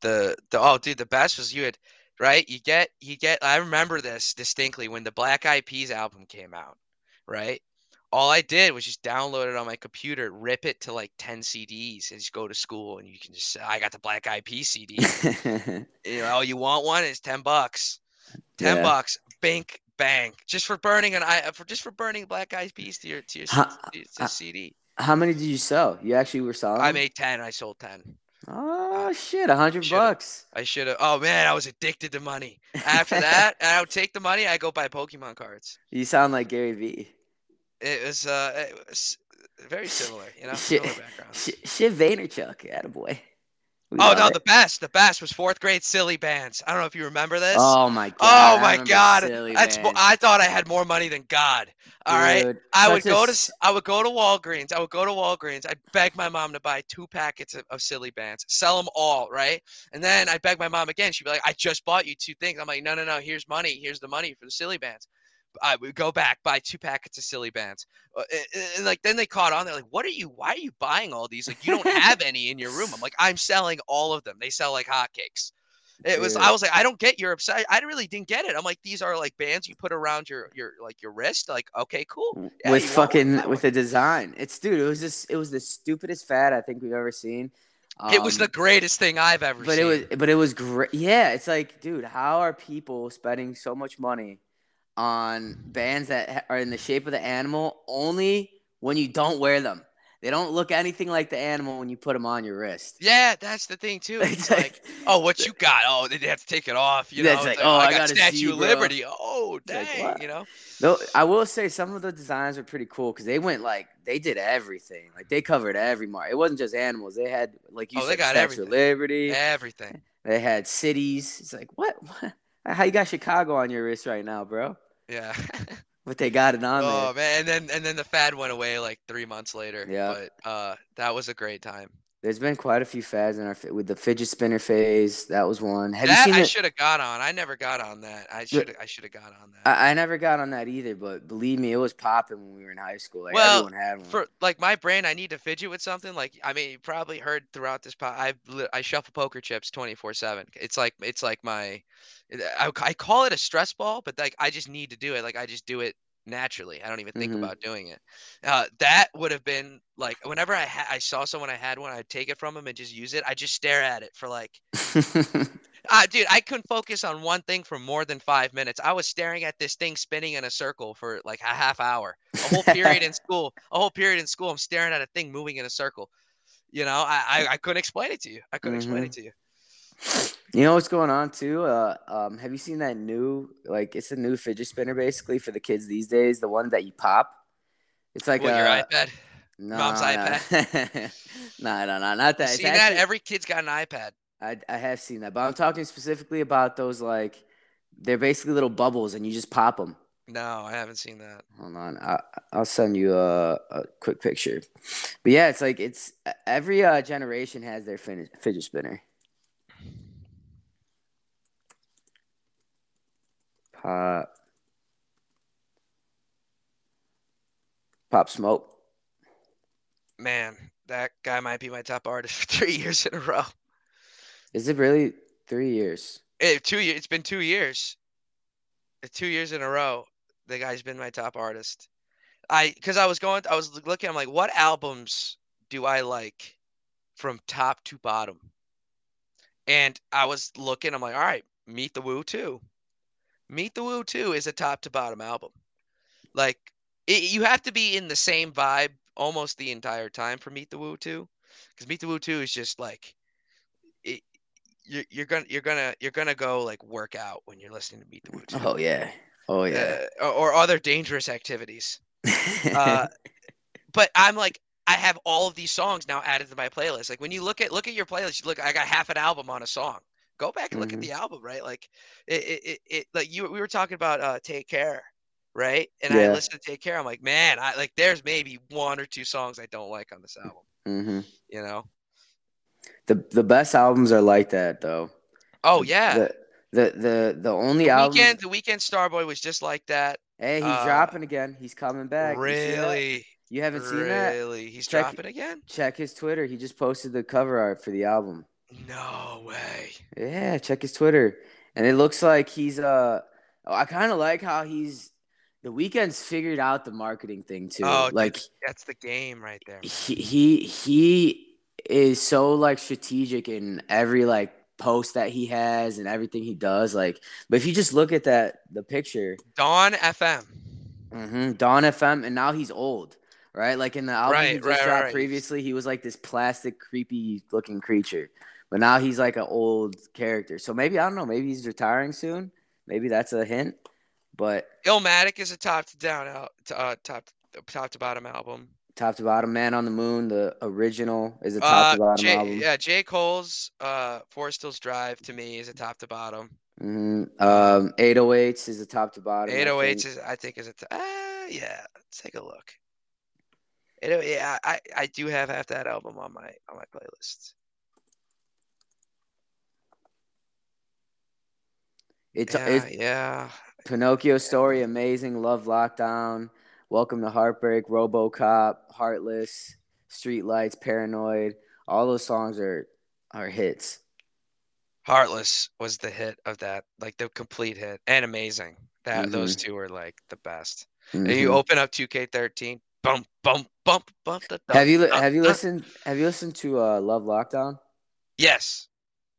the the oh dude, the best was you had right? You get you get I remember this distinctly when the Black Eyed Peas album came out, right? All I did was just download it on my computer, rip it to like 10 CDs, and just go to school and you can just say, I got the Black Eyed Peas CD. you know, oh, you want one? It's 10 bucks. 10 Yeah. bucks. Bink bang. Just for burning an i for just for burning Black Eyed Peas to your to your Huh, to your uh, CD. How many did you sell? You actually were selling? I made 10, I sold 10. Oh shit, a hundred bucks. I should have. Oh man, I was addicted to money. After that, I would take the money. I go buy Pokemon cards. You sound like Gary Vee. It was uh, it was very similar, you know, Shit, similar background. shit, shit Vaynerchuk, attaboy. Oh no, the best, the best was fourth grade Silly Bandz. I don't know if you remember this. Oh my oh, god. Oh my god, that's Bands. I thought I had more money than God. All right, Dude, I would go to I would go to Walgreens. I would go to Walgreens. I'd beg my mom to buy two packets of, of Silly Bandz, sell them all, right? And then I'd beg my mom again. She'd be like, "I just bought you two things." I'm like, "No, no, no. Here's money. Here's the money for the Silly Bandz." I would go back, buy two packets of Silly Bandz, Uh, and, and, like then they caught on. They're like, "What are you? Why are you buying all these? Like you don't have any in your room." I'm like, "I'm selling all of them. They sell like hotcakes." It was. I was like, I don't get your obsession. I really didn't get it. I'm like, these are like bands you put around your your like your wrist. Like, okay, cool. Yeah, with you want one, fucking with a design. It's dude, it was just it was the stupidest fad I think we've ever seen. it was Um, the greatest thing I've ever but seen. it was but it was great. Yeah, it's like, dude, how are people spending so much money on bands that are in the shape of the animal only when you don't wear them? They don't look anything like the animal when you put them on your wrist. yeah, that's the thing too. It's like, oh, what you got? Oh, they have to take it off. You know, It's like, oh, I I got got Statue of. Liberty. Oh, It's like, dang, you know. No, I will say some of the designs are pretty cool because they went like they did everything. Like they covered every mark. It wasn't just animals. They had like you Oh, said, they got Statue everything. of Liberty. Everything. They had cities. It's like what? what? How you got Chicago on your wrist right now, bro? Yeah. But they got it on me. oh man, and then and then the fad went away like three months later. Yeah. But uh, that was a great time. There's been quite a few fads in our with the fidget spinner phase. That was one. Have that you seen I should have got on. I never got on that. I should I should have got on that. I, I never got on that either, but believe me, it was popping when we were in high school. Like Well, everyone had one. for like my brain, I need to fidget with something. Like I mean, you probably heard throughout this pod, I I shuffle poker chips twenty four seven. It's like it's like my, I, I call it a stress ball, but like I just need to do it. Like I just do it naturally. I don't even think Mhm. about doing it. Uh, that would have been like whenever I ha- I saw someone I had one, I'd take it from them and just use it. I just stare at it for like Ah, dude, I couldn't focus on one thing for more than five minutes. I was staring at this thing spinning in a circle for like a half hour. A whole period in school. A whole period in school. I'm staring at a thing moving in a circle. You know, I I, I couldn't explain it to you. I couldn't explain it to you. You know what's going on too? Uh, um, have you seen that new like it's a new fidget spinner basically for the kids these days? The one that you pop. It's like what, a your iPad? no, mom's no. iPad? no, no, no, not You that. See that? Every kid's got an iPad. I I have seen that, but I'm talking specifically about those like they're basically little bubbles and you just pop them. No, I haven't seen that. Hold on, I, I'll send you a, a quick picture. But yeah, it's like it's every uh, generation has their fin- fidget spinner. Pop, Pop Smoke. Man, that guy might be my top artist for three years in a row. Is it really three years? Eh, two years. It's been two years. Two years in a row. The guy's been my top artist. I because I was going. I was looking. I'm like, what albums do I like from top to bottom? And I was looking. I'm like, all right, Meet the Woo 2. Meet the Woo 2 is a top to bottom album. Like it, you have to be in the same vibe almost the entire time for Meet the Woo 2 because Meet the Woo 2 is just like it, you're you're gonna you're gonna you're gonna go like work out when you're listening to Meet the Woo too, Oh yeah. Oh yeah. uh, or, or other dangerous activities. Uh, but I'm like I have all of these songs now added to my playlist. Like when you look at look at your playlist, you look I got half an album on a song. Go back and look at Mhm. the album, right? Like it, it, it, it like you we were talking about uh Take Care, right? And I Yeah. listened to Take Care. I'm like, man, I like there's maybe one or two songs I don't like on this album. hmm You know? The the best albums are like that though. Oh yeah. The the the, the only the album. weekend, the Weeknd Starboy was just like that. Hey, he's uh, dropping again. He's coming back. You see that? Really, You haven't seen that? really, he's Check- dropping again. Check his Twitter. He just posted the cover art for the album. No way. Yeah, check his Twitter. And it looks like he's uh I kind of like how he's the Weeknd's figured out the marketing thing too. Oh, dude, like That's the game right there. he, he he is so like strategic in every like post that he has and everything he does like but if you just look at that the picture Dawn FM. hmm Dawn FM, and now he's old, right? Like in the album he just right, dropped right. previously, he was like this plastic, creepy looking creature, but now he's like an old character. So maybe I don't know, maybe he's retiring soon. Maybe that's a hint. But Illmatic is a top to down out, to, uh, top top to bottom album. Top to bottom, Man on the Moon, the original is a top Uh, to bottom J, album. yeah, J. Cole's uh, Forest Hills Drive to me is a top to bottom. Mm-hmm. Um, 808s is a top to bottom. I 808s think. is I think is a t- uh, yeah. Let's take a look. 808, yeah, I, I do have half that album on my on my playlist. It's Yeah, it's yeah. Pinocchio story, amazing. Love Lockdown, Welcome to Heartbreak, RoboCop, Heartless, Streetlights, Paranoid. All those songs are are hits. Heartless was the hit of that, like the complete hit, and amazing. That those Mm-hmm. two are like the best. And you open up 2K13, bump, bump, bump, bump. Da, da, Have you da, have you listened have you listened to uh, Love Lockdown? Yes,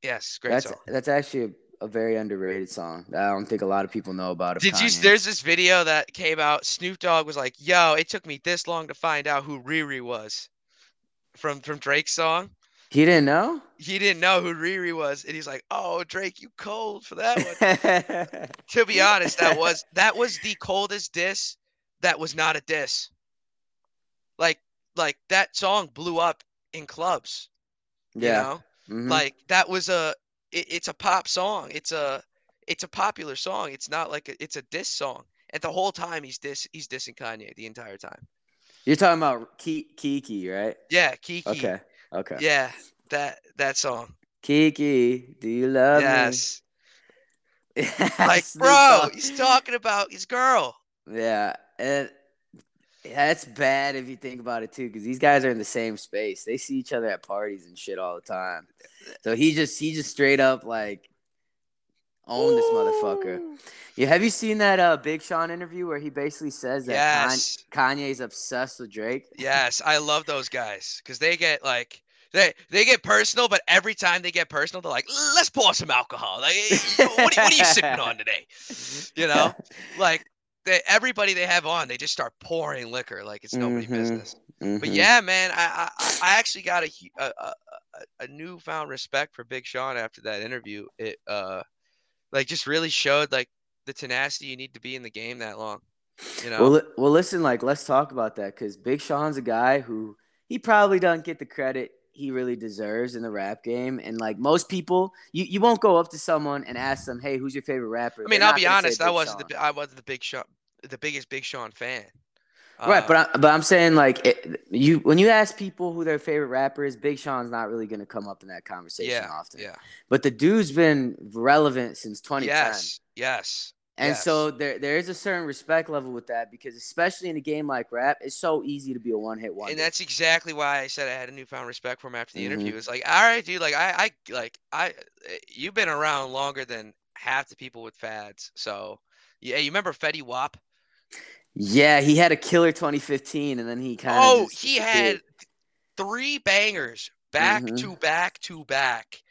yes, great That's song. that's actually a, very underrated song. that I don't think a lot of people know about. it. Did you? There's this video that came out. Snoop Dogg was like, "Yo, it took me this long to find out who Riri was." From from Drake's song, He didn't know. he didn't know who Riri was, and he's like, "Oh, Drake, you cold for that one." to be honest, that was that was the coldest diss that was not a diss. Like like that song blew up in clubs. You yeah. know, Mhm. like that was a it, it's a pop song. It's a it's a popular song. It's not like a, it's a diss song. And the whole time he's diss he's dissing Kanye the entire time. You're talking about Ki- Kiki, right? Yeah, Kiki. Okay. Okay. Yeah, that that song. Kiki, do you love yes. me? Like, bro, he's talking about his girl. Yeah, and that's bad if you think about it too, because these guys are in the same space. They see each other at parties and shit all the time. So he just he just straight up like own this motherfucker. Yeah, have you seen that uh Big Sean interview where he basically says that Kan- Yes. Kanye's obsessed with Drake? Yes, I love those guys because they get like they they get personal, but every time they get personal, they're like, "Let's pour some alcohol." Like, what, are- what are you sipping on today? You know, like they, everybody they have on, they just start pouring liquor like it's nobody Mhm. business. But Mhm. yeah, man, I I, I actually got a, a a a- a newfound respect for Big Sean after that interview. It uh like just really showed like the tenacity you need to be in the game that long. You know, Well, well, listen, like let's talk about that because Big Sean's a guy who he probably doesn't get the credit he really deserves in the rap game, and like most people, you, you won't go up to someone and ask them, "Hey, who's your favorite rapper?" I mean, They're I'll be honest, I wasn't Sean. the I wasn't the Big Sean the biggest Big Sean fan. right, Uh, but I, but I'm saying like it, you when you ask people who their favorite rapper is, Big Sean's not really gonna come up in that conversation yeah, often. yeah, But the dude's been relevant since 2010. yes, yes, And yes. so there there is a certain respect level with that because especially in a game like rap, it's so easy to be a one hit wonder. and that's exactly why I said I had a newfound respect for him after the Mhm. interview. It's like, all right, dude, like I, I, like I, you've been around longer than half the people with fads. So, yeah, you remember Fetty Wap? yeah, he had a killer 2015, and then he kind of Oh, he had three bangers back Mhm. to back to back,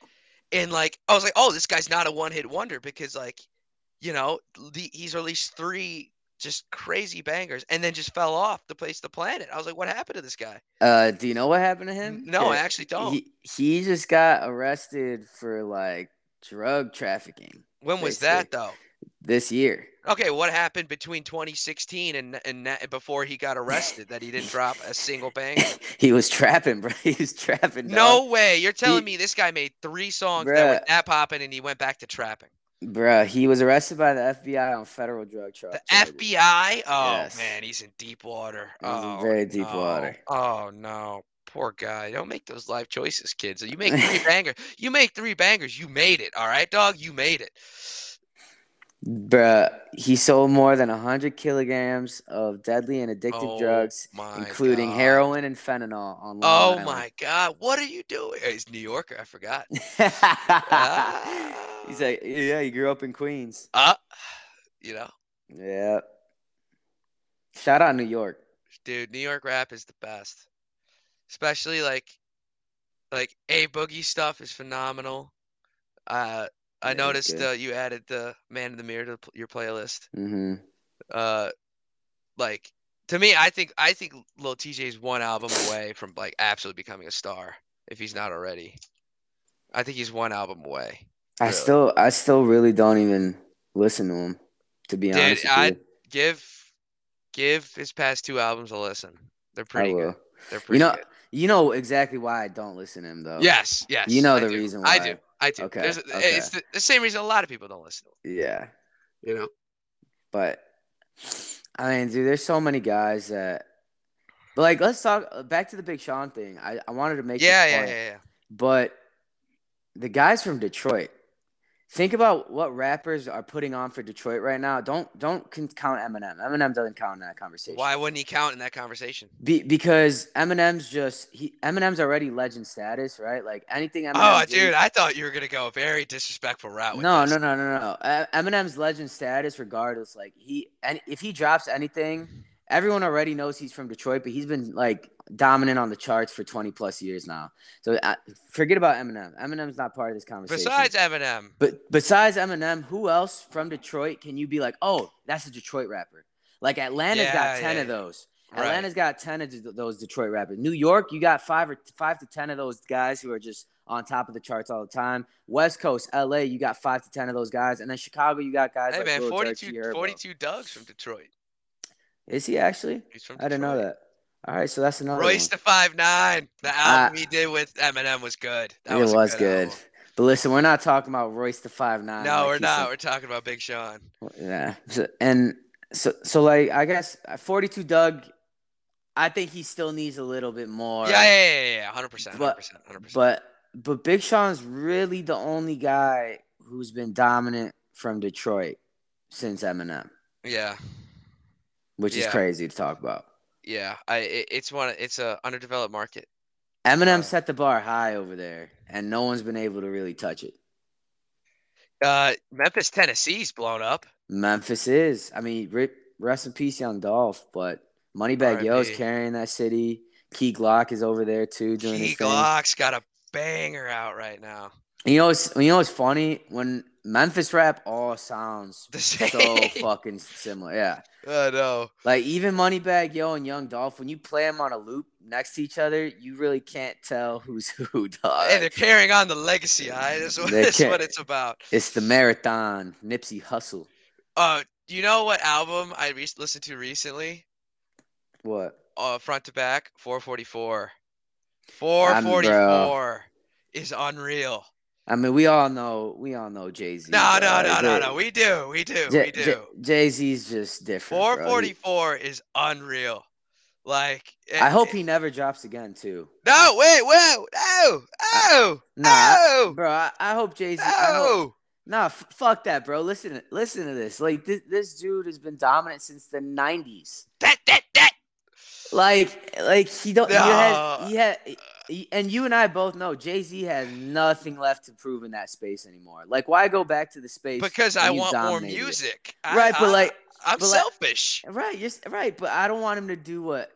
and like I was like, oh, this guy's not a one hit wonder because like, you know, the, he's released three just crazy bangers and then just fell off the place the planet. I was like, what happened to this guy? Uh, do you know what happened to him? No, I actually don't. He he just got arrested for like drug trafficking when was basically. that though? this year. Okay, what happened between 2016 and and that- before he got arrested that he didn't drop a single banger? he was trapping, bro. He was trapping. No way! You're telling He- me this guy made three songs that were that popping and he went back to trapping. Bruh. He was arrested by the FBI on federal drug char- The. FBI? Oh Yes. man, he's in deep water. He's in oh, very deep no. water. Oh no, poor guy. Don't make those life choices, kids. You make three bangers. You make three bangers. You made it. All right, dog. You made it. Bruh, he sold more than 100 kilograms of deadly and addictive Oh, drugs, including God. heroin and fentanyl on Long Oh Island. my God! What are you doing? He's New Yorker. I forgot. He's like, yeah, he grew up in Queens. Uh, you know, Yeah. Shout out New York. dude, New York rap is the best. Especially like like A Boogie stuff is phenomenal. Uh I Yeah, noticed uh, you added the Man in the Mirror to your playlist. hmm Uh like to me I think I think Lil Tjay's one album away from like absolutely becoming a star if he's not already. I think he's one album away. I still, I still really don't even listen to him. To be Dude, honest I- Give give his past two albums a listen. They're pretty I will. good. They're pretty You know, good. you know exactly why I don't listen to him though. Yes, yes. You know I the do. reason why. I do. I do. Okay, There's, okay. It's the, the same reason a lot of people don't listen. Yeah. You know. But I mean, dude, there's so many guys that. But like, let's talk uh, back to the Big Sean thing. I, I wanted to make. Yeah, yeah, point, yeah, yeah. But the guys from Detroit, think about what rappers are putting on for Detroit right now. Don't don't count Eminem. Eminem doesn't count in that conversation. Why wouldn't he count in that conversation? Be, because Eminem's just he Eminem's already legend status, right? Like anything oh, Eminem. Oh, did- dude, I thought you were gonna go a very disrespectful route. With no, this. no, no, no, no. Eminem's legend status, regardless. Like he, and if he drops anything, everyone already knows he's from Detroit. But he's been like dominant on the charts for twenty plus years now. So uh, forget about Eminem. Eminem's not part of this conversation. Besides Eminem, but besides Eminem, who else from Detroit can you be like, oh, that's a Detroit rapper? Like Atlanta's Yeah, got ten yeah, of those. Right. Atlanta's got ten of those Detroit rappers. New York, you got five or five to ten of those guys who are just on top of the charts all the time. West Coast, LA, you got five to ten of those guys, and then Chicago, you got guys hey like man, Lil Durk, 42, Herbo. 42 Dugg's from Detroit. Is he actually? He's from I didn't know that. All right, so that's another Royce one. the Five Nine. The album he did with Eminem was good. That it was, was, a good. But listen, we're not talking about Royce da Five Nine. No, like we're not. some- We're talking about Big Sean. Yeah. So, and so, so like, I guess uh, 42 Dugg, I think he still needs a little bit more. Yeah, yeah, yeah, yeah, hundred percent, hundred percent, hundred percent. But, but Big Sean's really the only guy who's been dominant from Detroit since Eminem, Yeah, which is Yeah. crazy to talk about. Yeah. I it, it's one. It's a underdeveloped market. Eminem Uh, set the bar high over there, and no one's been able to really touch it. Uh, Memphis, Tennessee's blown up. Memphis is. I mean, rip, rest in peace, Young Dolph, but Moneybagg Yo's carrying that city. Key Glock is over there too, doing Key his thing. Glock's got a banger out right now. You know, what's, you know what's funny? When Memphis rap all sounds so fucking similar. Yeah, I know. like even Moneybagg Yo and Young Dolph, when you play them on a loop next to each other, you really can't tell who's who. Dog. Hey, they're carrying on the legacy. I that's what, that's what it's about. It's the marathon, Nipsey Hussle. Uh, do you know what album I re- listened to recently? What? Uh, front to back, 444. I'm- bro. 444 is unreal. I mean, we all know, we all know Jay Z. No, no, no, no, no. We do, we do, we do. Jay Z's just different. 444 is unreal. Like, I hope he never drops again too. No, wait, whoa, no, oh, I- no, bro. I, I hope Jay Z. No. Nah, f- fuck that, bro. Listen, listen to this. Like this, this dude has been dominant since the '90s. That, that, that. Like, like he don't. He has. He had. And you and I both know Jay Z has nothing left to prove in that space anymore. Like, why go back to the space? Because I want more music. I- Right, but like, I'm but like- selfish. right, you're right, but I don't want him to do what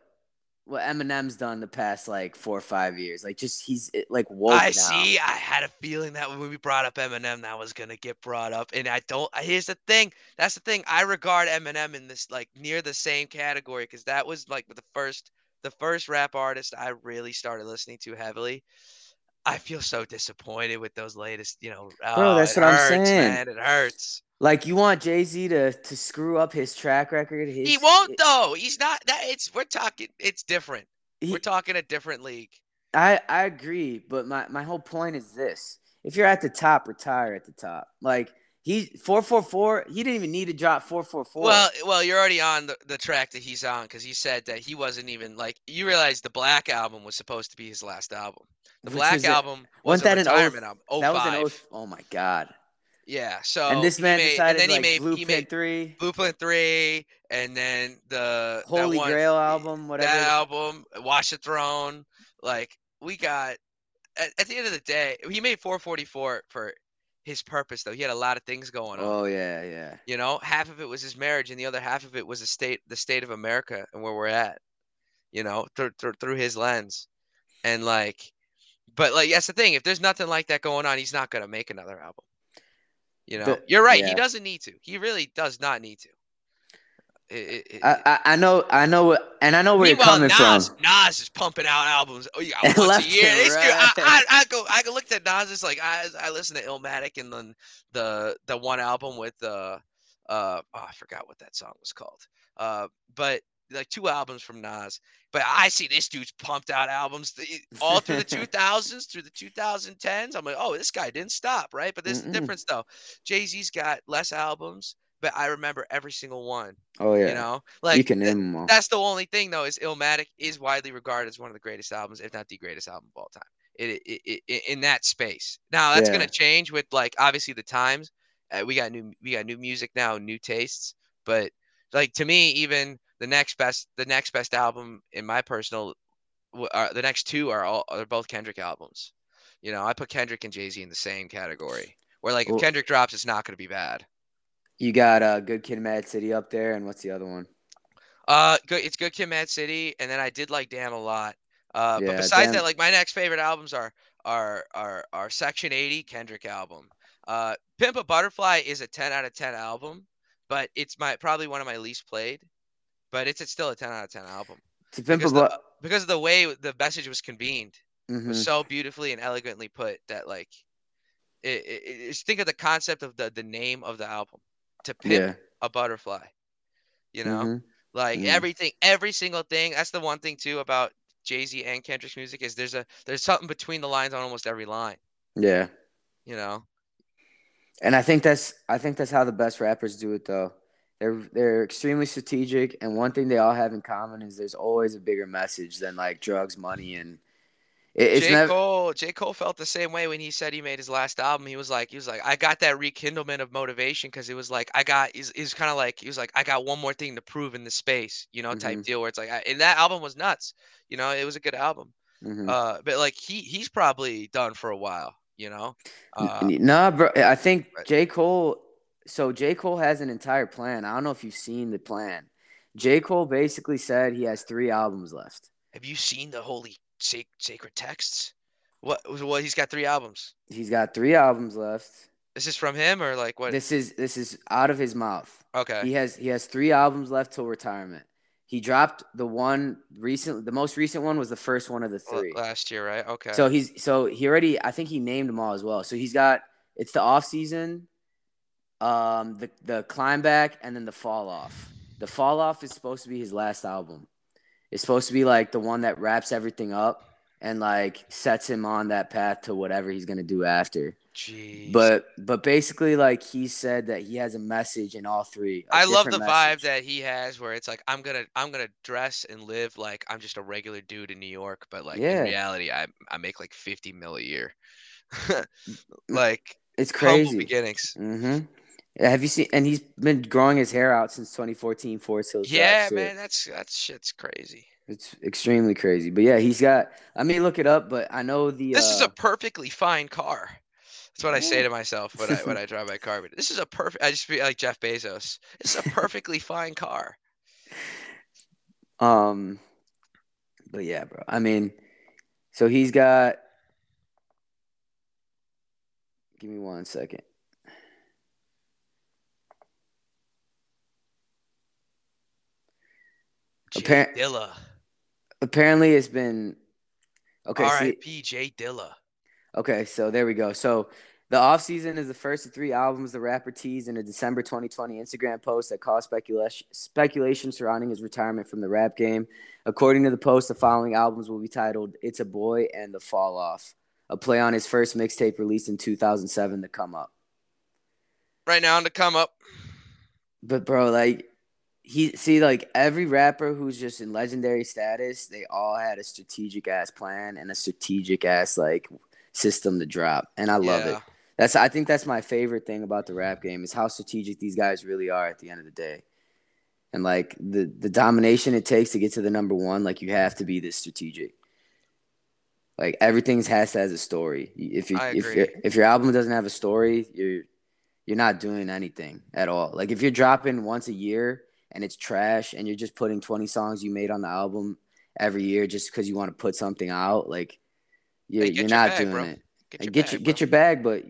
what Eminem's done the past like four or five years. Like, just he's like woke I now. see. I had a feeling that when we brought up Eminem, that was gonna get brought up, and I don't. Here's the thing. That's the thing. I regard Eminem in this like near the same category because that was like the first, the first rap artist I really started listening to heavily. I feel so disappointed with those latest, you know. Bro, oh, that's what I'm hurts, saying. Man, it hurts. Like, you want Jay Z to to screw up his track record? His, he won't though. He's not. That it's. We're talking. It's different. he- we're talking a different league. I I agree, but my my whole point is this: if you're at the top, retire at the top. Like he four four four, he didn't even need to drop four four four. Well, well, you're already on the, the track that he's on because he said that he wasn't even like you realize the Black album was supposed to be his last album. The Which Black a- album was wasn't a that an retirement album. Oh, that was an oh five. oath. Oh my god! Yeah. So and this man made, decided and then like he made Blueprint he made three, Blueprint three, and then the Holy one- Grail album, whatever. that album, Watch the Throne. Like we got at, at the end of the day, he made 444 for his purpose though. He had a lot of things going on. Oh yeah, yeah. You know, half of it was his marriage, and the other half of it was the state, the state of America, and where we're at. You know, through through, through his lens, and like, but like that's the thing. If there's nothing like that going on, he's not gonna make another album. You know, But- you're right. He doesn't need to. He really does not need to. It, it, it, I, I know I know what, and I know where you're coming Nas, from. Nas is pumping out albums. Oh, yeah, once a year. It's true. I, I. I go, I go look at Nas. It's like I, I listen to Illmatic and then the the one album with the, uh, oh, I forgot what that song was called. Uh, but like two albums from Nas, but I see this dude's pumped out albums all through the 2000s, through the 2010s. I'm like, oh, this guy didn't stop, right? But there's Mm-mm. the difference though. Jay Z's got less albums, but I remember every single one. Oh yeah, you know, like you can name them all. That's the only thing though is Illmatic is widely regarded as one of the greatest albums, if not the greatest album of all time. It, it, it, in that space. Now that's yeah. gonna change with like obviously the times. Uh, we got new we got new music now, new tastes, but like to me, even the next best the next best album in my personal, uh, the next two are all are both Kendrick albums. You know, I put Kendrick and Jay Z in the same category. Where like if Kendrick drops, it's not gonna be bad. You got uh, Good Kid, Mad City up there, and what's the other one? Uh, good. It's Good Kid, Mad City, and then I did like Damn a lot. Uh, yeah, but besides Damn. that, like my next favorite albums are are are are Section 80 Kendrick album. Uh, Pimp a Butterfly is a 10 out of 10 album, but it's my probably one of my least played. But it's, it's still a 10 out of 10 album. Because, a the, because of the way the message was convened, mm-hmm. was so beautifully and elegantly put that like, it, it, it, think of the concept of the the name of the album to pimp yeah. a butterfly. You know, mm-hmm. like mm-hmm. everything, every single thing. That's the one thing too about Jay Z and Kendrick's music is there's a there's something between the lines on almost every line. Yeah. You know. And I think that's I think that's how the best rappers do it though. They're they're extremely strategic, and one thing they all have in common is there's always a bigger message than like drugs, money, and it's J. Never... Cole, J. Cole felt the same way when he said he made his last album. He was like, he was like, I got that rekindlement of motivation because it was like, I got, he's, he's kind of like, he was like, I got one more thing to prove in the space, you know, mm-hmm. type deal where it's like, I, and that album was nuts. You know, it was a good album. Mm-hmm. Uh, but like he, he's probably done for a while, you know? Uh, nah, bro. I think J. Cole, so J. Cole has an entire plan. I don't know if you've seen the plan. J. Cole basically said he has three albums left. Have you seen the Holy sacred texts. What? What? He's got three albums. He's got three albums left. This is from him or like what? This is this is out of his mouth. Okay. He has he has three albums left till retirement. He dropped the one recent. The most recent one was the first one of the three last year, right? Okay. So he's so he already. I think he named them all as well. So he's got it's the off season, um, the the climb back, and then the fall off. The fall off is supposed to be his last album. It's supposed to be like the one that wraps everything up and like sets him on that path to whatever he's gonna do after. Jeez. But but basically, like he said that he has a message in all three. I love the message. vibe that he has, where it's like I'm gonna I'm gonna dress and live like I'm just a regular dude in New York, but like yeah. in reality, I I make like 50 mil a year. like it's crazy beginnings. Mm-hmm. Have you seen? And he's been growing his hair out since 2014. Forest Hills. Yeah, man, that's that shit's crazy. It's extremely crazy. But yeah, he's got. I mean, look it up, but I know the. This uh, is a perfectly fine car. That's what I say to myself when I when I drive my car. But this is a perfect. I just feel like Jeff Bezos. It's a perfectly fine car. Um, but yeah, bro. I mean, so he's got. Give me one second. Appar- Dilla. Apparently, it's been okay. R.I.P. J Dilla. Okay, so there we go. So the off season is the first of three albums the rapper teased in a December 2020 Instagram post that caused speculation speculation surrounding his retirement from the rap game. According to the post, the following albums will be titled "It's a Boy" and "The Fall Off," a play on his first mixtape released in 2007, "The Come Up." Right now, on the come up. But bro, like he see like every rapper who's just in legendary status, they all had a strategic ass plan and a strategic ass like system to drop, and I love yeah. it. That's I think that's my favorite thing about the rap game is how strategic these guys really are at the end of the day, and like the the domination it takes to get to the number one. Like you have to be this strategic. Like everything has to has a story. If you if your if your album doesn't have a story, you're you're not doing anything at all. Like if you're dropping once a year and it's trash and you're just putting 20 songs you made on the album every year just because you want to put something out, like you're, hey, you're not bag, doing bro. it. Get your, get, bag, your get your bag, but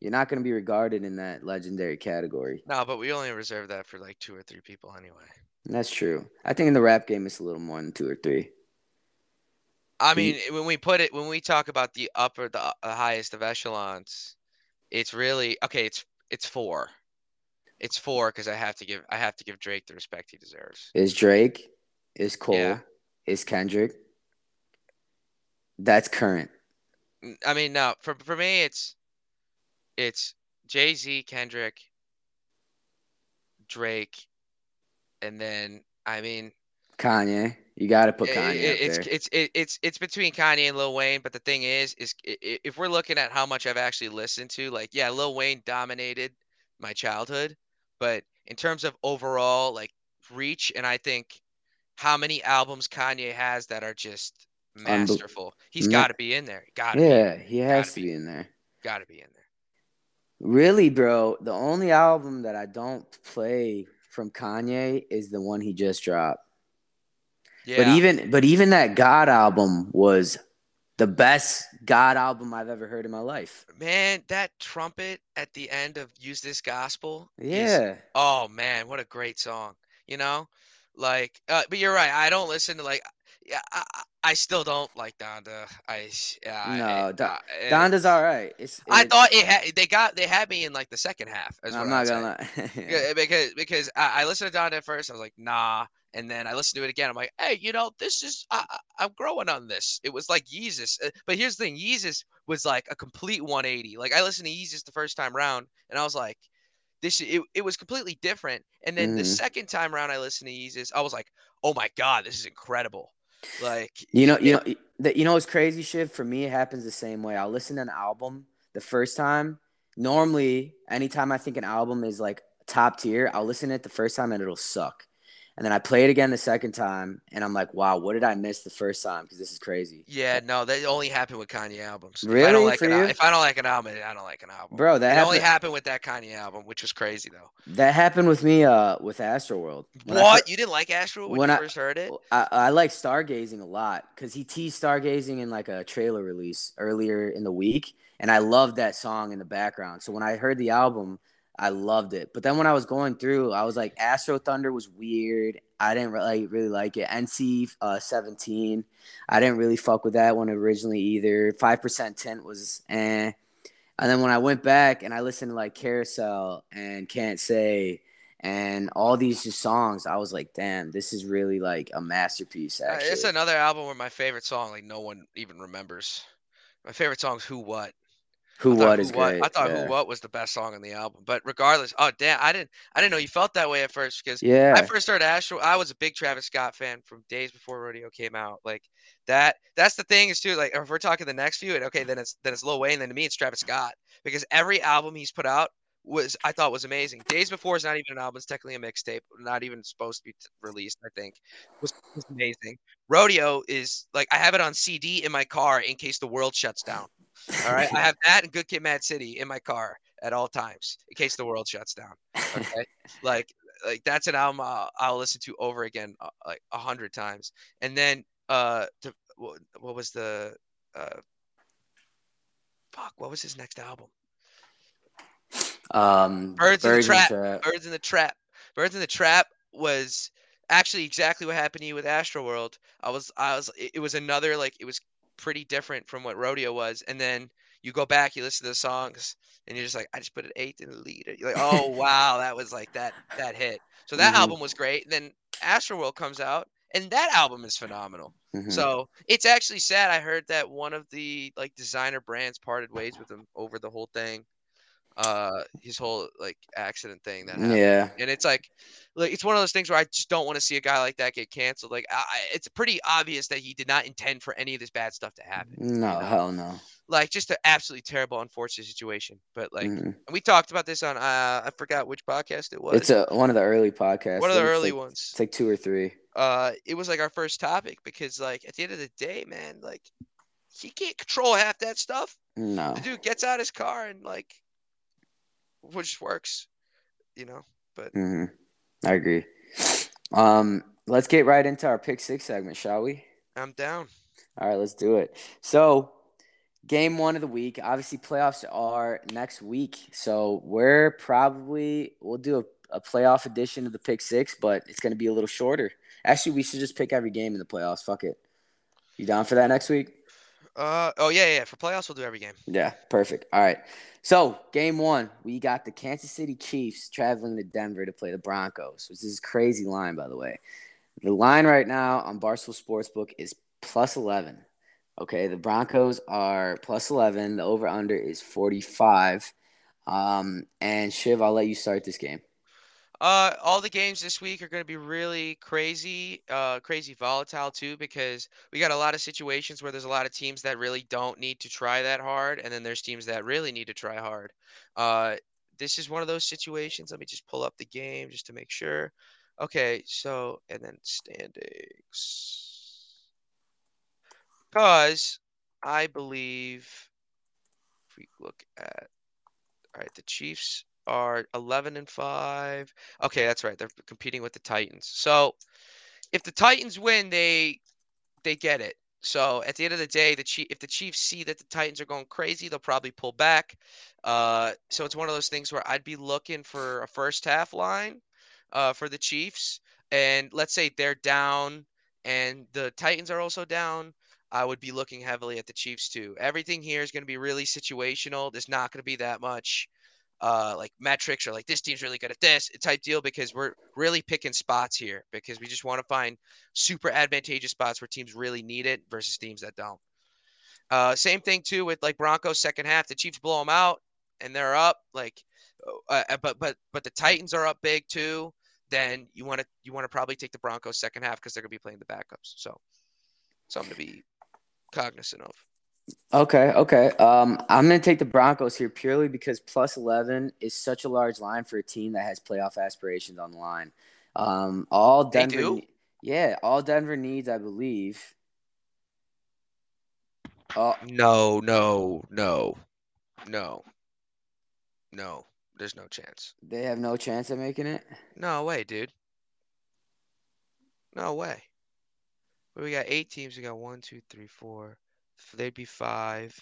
you're not going to be regarded in that legendary category. No, but we only reserve that for like two or three people anyway. That's true. I think in the rap game, it's a little more than two or three. I mean, when we put it, when we talk about the upper, the, the highest of echelons, it's really okay. It's it's four. It's four because I have to give I have to give Drake the respect he deserves. Is Drake is Cole, Yeah. is Kendrick. That's current. I mean, no, for for me, it's it's Jay Z, Kendrick, Drake, and then I mean, Kanye. You got to put Kanye i- up it's there. it's it, it's it's between Kanye and Lil Wayne. But the thing is, is if we're looking at how much I've actually listened to, like, yeah, Lil Wayne dominated my childhood, but in terms of overall like reach, and I think how many albums Kanye has that are just masterful, He's got to be in there. Got to yeah, he has to be. be in there. got to be in there. Really, bro, the only album that I don't play from Kanye is the one he just dropped. Yeah. But even but even that God album was the best God album I've ever heard in my life. Man, that trumpet at the end of Use This Gospel. is- Yeah. oh man, what a great song. You know? Like uh, but you're right. I don't listen to like yeah, I, I I still don't like Donda. I yeah, I- No, uh, eh, Donda's all right. It's I thought it had they got they had me in like the second half. I'm not gonna lie. Yeah, because because I, I listened to Donda at first. I was like, nah. And then I listened to it again. I'm like, hey, you know, this is I, I'm growing on this. It was like Yeezus, uh, but here's the thing: Yeezus was like a complete 180. Like I listened to Yeezus the first time round, and I was like, this it, it was completely different. And then the Mhm. second time round, I listened to Yeezus, I was like, oh my god, this is incredible. Like You know, it- you know, that you know what's crazy, shit. For me, it happens the same way. I'll listen to an album the first time. Normally, anytime I think an album is like top tier, I'll listen to it the first time and it'll suck. And then I play it again the second time, and I'm like, wow, what did I miss the first time? Because this is crazy, Yeah, no, that only happened with Kanye albums. If I Really? don't like For an, you? if I don't like an album, I don't like an album. bro. That it only happened. happened with that Kanye album, which was crazy though. that happened with me, uh, with Astroworld. When What? fir- you didn't like Astro when, when you I- first heard it? I, I like stargazing a lot because he teased stargazing in like a trailer release earlier in the week, and I loved that song in the background. So when I heard the album, I loved it. But then when I was going through, I was like, Astro Thunder was weird. I didn't really really like it. NC uh, 17, I didn't really fuck with that one originally either. Five percent tint was eh. And then when I went back and I listened to like Carousel and Can't Say and all these just songs, I was like, damn, this is really like a masterpiece. Actually, It's another album where my favorite song, like no one even remembers. My favorite song is Who What. Who What is Who What- great. I thought yeah. Who What was the best song on the album. But regardless, oh damn, I didn't I didn't know you felt that way at first because Yeah, I first heard Astro. I was a big Travis Scott fan from days before Rodeo came out. Like that. That's the thing is too. Like if we're talking the next few, and okay, then it's then it's Lil Wayne. Then to me, it's Travis Scott because every album he's put out was I thought was amazing. Days before is not even an album; it's technically a mixtape, not even supposed to be t- released. I think was, was amazing. Rodeo is like I have it on CD in my car in case the world shuts down. All right, I have that and Good Kid, Mad City in my car at all times in case the world shuts down. Okay, like like that's an album I'll, I'll listen to over again uh, like a hundred times. And then uh, to, what, what was the uh, fuck? What was his next album? Um, Birds in the Trap. Trap. Birds in the Trap. Birds in the Trap was actually exactly what happened to you with Astro World. I was I was it was another like it was pretty different from what Rodeo was, and then you go back, you listen to the songs, and you're just like, I just put an eighth in the lead. You're like, oh wow, that was like that that hit. So that Mhm. album was great. And then Astro World comes out, and that album is phenomenal. Mhm. So it's actually sad. I heard that one of the like designer brands parted ways with him over the whole thing. Uh, his whole like accident thing that happened. yeah, And it's like, like it's one of those things where I just don't want to see a guy like that get canceled. Like, I, it's pretty obvious that he did not intend for any of this bad stuff to happen. no, know? hell no. Like, just an absolutely terrible, unfortunate situation. But like, Mhm. and we talked about this on uh, I forgot which podcast it was. It's a one of the early podcasts. one of the early like- ones. It's like two or three. uh it was like our first topic because like at the end of the day man like he can't control half that stuff No, the dude gets out his car and like which works you know but hmm I agree. Um, let's get right into our pick six segment, shall we? i'm down All right, let's do it. So, game one of the week. Obviously, playoffs are next week. So, we're probably, we'll do a, a playoff edition of the pick six, but it's going to be a little shorter. Actually, we should just pick every game in the playoffs. Fuck it. You down for that next week? Uh oh yeah yeah for playoffs we'll do every game Yeah, perfect. All right. So, game one, we got the Kansas City Chiefs traveling to Denver to play the Broncos, which is a crazy line, by the way. The line right now on Barstool Sportsbook is plus 11. Okay, the Broncos are plus 11. The over under is 45. Um, and Shiv, I'll let you start this game. Uh, all the games this week are going to be really crazy, uh, crazy volatile too, because we got a lot of situations where there's a lot of teams that really don't need to try that hard, and then there's teams that really need to try hard. Uh, this is one of those situations. Let me just pull up the game just to make sure. Okay, so and then standings. Because I believe if we look at all right, the Chiefs are 11 and 5. Okay, that's right. They're competing with the Titans. So, if the Titans win, they they get it. So at the end of the day, the Chief, if the Chiefs see that the Titans are going crazy, they'll probably pull back. Uh, so it's one of those things where I'd be looking for a first half line uh, for the Chiefs, and let's say they're down and the Titans are also down. I would be looking heavily at the Chiefs too. Everything here is going to be really situational. There's not going to be that much uh, like metrics or like this team's really good at this type deal because we're really picking spots here because we just want to find super advantageous spots where teams really need it versus teams that don't. Uh, same thing too with like Broncos second half. The Chiefs blow them out and they're up like, uh, uh but but but the Titans are up big too. Then you want to you want to probably take the Broncos second half because they're gonna be playing the backups. So something to be cognizant of. Okay, okay. Um, I'm going to take the Broncos here purely because plus 11 is such a large line for a team that has playoff aspirations on the line. Um, all Denver, yeah, all Denver needs, I believe. Oh, No, no, no, no, no. There's no chance. they have no chance of making it. No way, dude. No way. We got eight teams. We got one, two, three, four. They'd be five.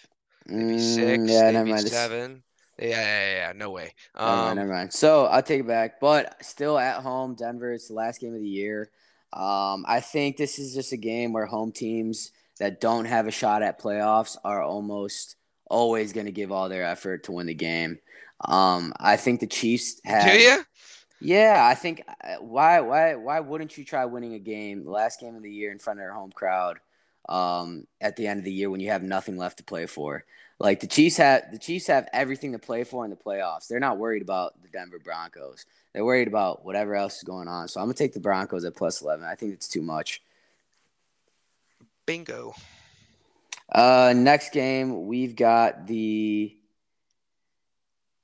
They'd be Mm, six. yeah, they'd never be mind. Seven. Yeah, yeah, yeah, yeah. No way. Never mind, Um, never mind. So I'll take it back, but still at home, Denver. It's the last game of the year. Um, I think this is just a game where home teams that don't have a shot at playoffs are almost always going to give all their effort to win the game. Um, I think the Chiefs have. do you? Yeah, I think uh, why why why wouldn't you try winning a game, the last game of the year in front of your home crowd, um, at the end of the year when you have nothing left to play for? Like the Chiefs have the Chiefs have everything to play for in the playoffs. They're not worried about the Denver Broncos. They're worried about whatever else is going on. So I'm gonna take the Broncos at plus eleven. I think it's too much. Bingo. Uh, next game we've got the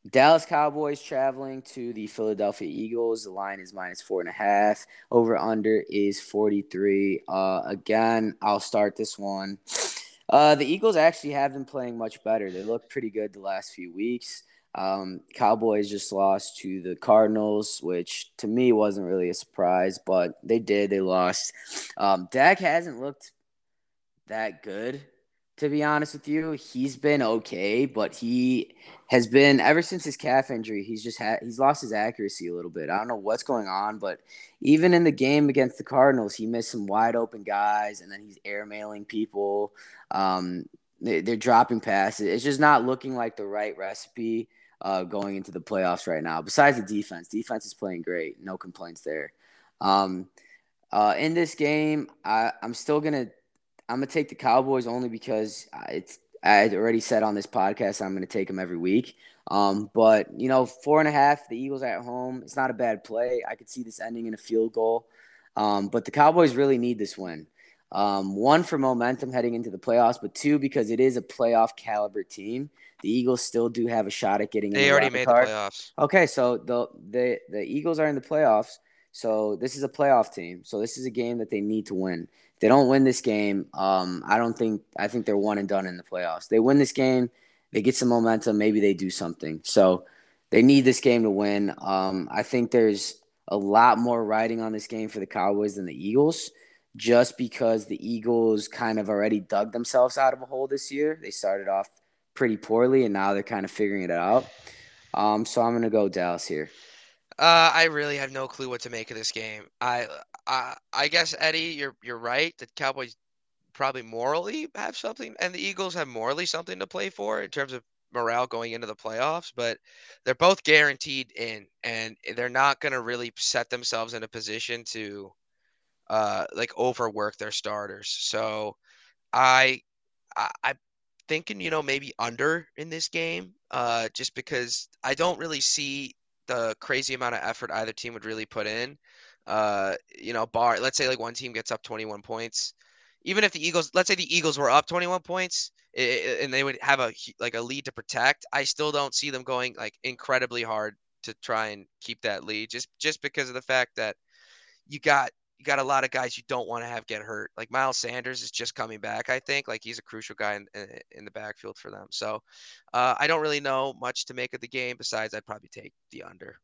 Dallas Cowboys traveling to the Philadelphia Eagles. The line is minus four and a half. Over under is 43. Uh, again, I'll start this one. Uh, the Eagles actually have been playing much better. They look pretty good the last few weeks. Um, Cowboys just lost to the Cardinals, which to me wasn't really a surprise, but they did. They lost. Um, Dak hasn't looked that good, to be honest with you. He's been okay, but he has been ever since his calf injury. He's just had he's lost his accuracy a little bit. I don't know what's going on, but even in the game against the Cardinals, he missed some wide open guys, and then he's airmailing people. Um, they, they're dropping passes. It's just not looking like the right recipe uh, going into the playoffs right now. Besides the defense, defense is playing great. No complaints there. Um, uh, in this game, I, I'm still gonna I'm gonna take the Cowboys only because it's I already said on this podcast I'm gonna take them every week. Um, but you know, four and a half, the Eagles at home. It's not a bad play. I could see this ending in a field goal. Um, but the Cowboys really need this win. Um, one for momentum heading into the playoffs, but two because it is a playoff caliber team. The Eagles still do have a shot at getting. in They the already made card. the playoffs. Okay, so the the the Eagles are in the playoffs. So this is a playoff team. So this is a game that they need to win. They don't win this game, um, I don't think I think they're one and done in the playoffs. They win this game, they get some momentum. Maybe they do something. So they need this game to win. Um, I think there's a lot more riding on this game for the Cowboys than the Eagles, just because the Eagles kind of already dug themselves out of a hole this year. They started off pretty poorly, and now they're kind of figuring it out. Um, so I'm gonna go Dallas here. Uh, I really have no clue what to make of this game. I, I, I guess Eddie, you're you're right. The Cowboys probably morally have something, and the Eagles have morally something to play for in terms of morale going into the playoffs. But they're both guaranteed in, and they're not going to really set themselves in a position to uh, like overwork their starters. So I, I I'm thinking you know maybe under in this game, uh, just because I don't really see the crazy amount of effort either team would really put in. Uh, you know, bar let's say like one team gets up 21 points, even if the Eagles, let's say the Eagles were up 21 points and they would have a like a lead to protect, I still don't see them going like incredibly hard to try and keep that lead just just because of the fact that you got you got a lot of guys you don't want to have get hurt. Like Miles Sanders is just coming back, I think. Like he's a crucial guy in, in, in the backfield for them. So uh, I don't really know much to make of the game besides I'd probably take the under.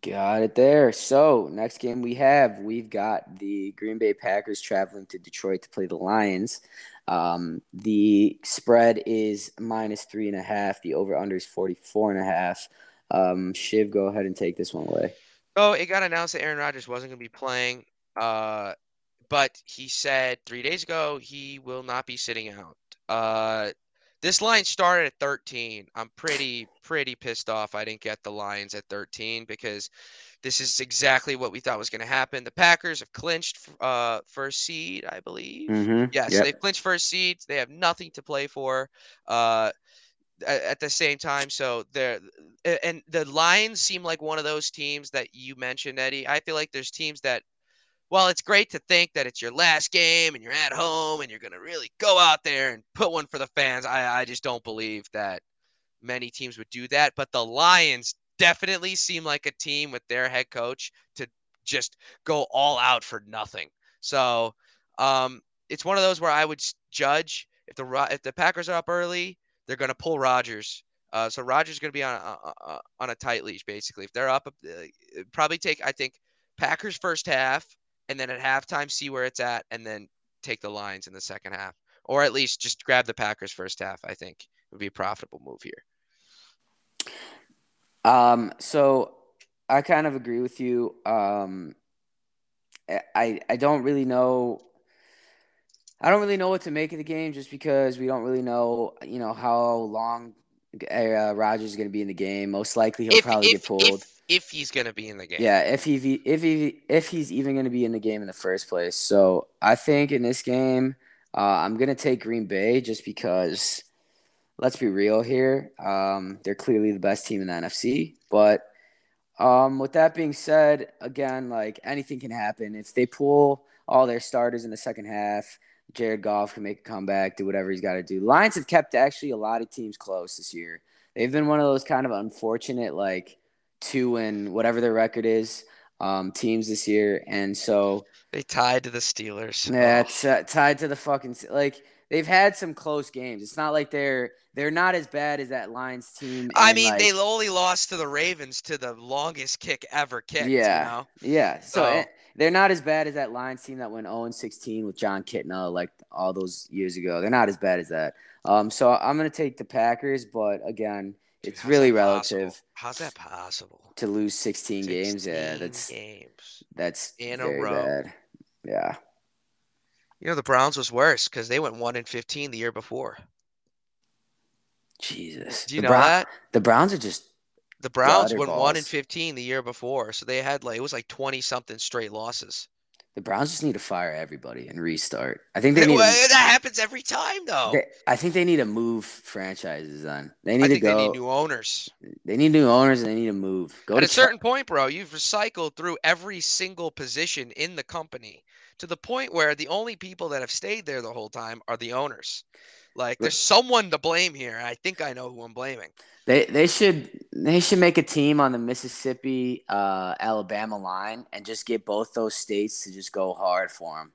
Got it there. So next game we have, we've got the Green Bay Packers traveling to Detroit to play the Lions. Um, the spread is minus three and a half. The over under is 44 and a half. Um, Shiv, go ahead and take this one away. Oh, it got announced that Aaron Rodgers wasn't going to be playing. Uh, but he said three days ago he will not be sitting out. Uh, this line started at 13. I'm pretty pretty pissed off I didn't get the Lions at 13 because this is exactly what we thought was going to happen. The Packers have clinched uh, first seed, I believe. Mm-hmm. Yes, yep. they've clinched first seed. They have nothing to play for. Uh, at the same time. So they're and the Lions seem like one of those teams that you mentioned, Eddie. I feel like there's teams that well, it's great to think that it's your last game and you're at home and you're going to really go out there and put one for the fans. I, I just don't believe that many teams would do that. But the Lions definitely seem like a team with their head coach to just go all out for nothing. So um, it's one of those where I would judge if the if the Packers are up early, they're going to pull Rodgers. Uh, so Rodgers is going to be on a, on a tight leash basically. If they're up, uh, probably take I think Packers first half and then at halftime see where it's at, and then take the lines in the second half, or at least just grab the Packers first half. I think would be a profitable move here. Um, so I kind of agree with you. Um, I I don't really know. I don't really know what to make of the game just because we don't really know, you know, how long uh, Rodgers is going to be in the game. Most likely, he'll if, probably if, get pulled. If, if he's going to be in the game. Yeah, if he if he if he's even going to be in the game in the first place. So I think in this game, uh, I'm going to take Green Bay just because. Let's be real here. Um, they're clearly the best team in the NFC, but um, with that being said, again, like anything can happen. If they pull all their starters in the second half, Jared Goff can make a comeback, do whatever he's got to do. Lions have kept actually a lot of teams close this year. They've been one of those kind of unfortunate, like two and whatever their record is um, teams this year, and so they tied to the Steelers. Yeah, it's uh, tied to the fucking like they've had some close games. It's not like they're they're not as bad as that Lions team. I mean, like, they only lost to the Ravens to the longest kick ever kicked. Yeah, you know? yeah. So. so they're not as bad as that Lions team that went 0 16 with Jon Kitna like all those years ago. They're not as bad as that. Um, so I'm gonna take the Packers, but again, Dude, it's really relative. Possible? How's that possible? To lose 16, 16 games, yeah, that's games. That's in a row. Bad. Yeah. You know the Browns was worse because they went one in 15 the year before. Jesus. Do you the know that? The Browns are just the Browns went one in 15 the year before, so they had like it was like 20 something straight losses. The Browns just need to fire everybody and restart. I think they need well, to, that happens every time though. They, I think they need to move franchises on. They need to go. They need new owners. They need new owners and they need to move. Go At a certain point, bro, you've recycled through every single position in the company to the point where the only people that have stayed there the whole time are the owners. Like there's someone to blame here. I think I know who I'm blaming. They they should they should make a team on the Mississippi uh, Alabama line and just get both those states to just go hard for them.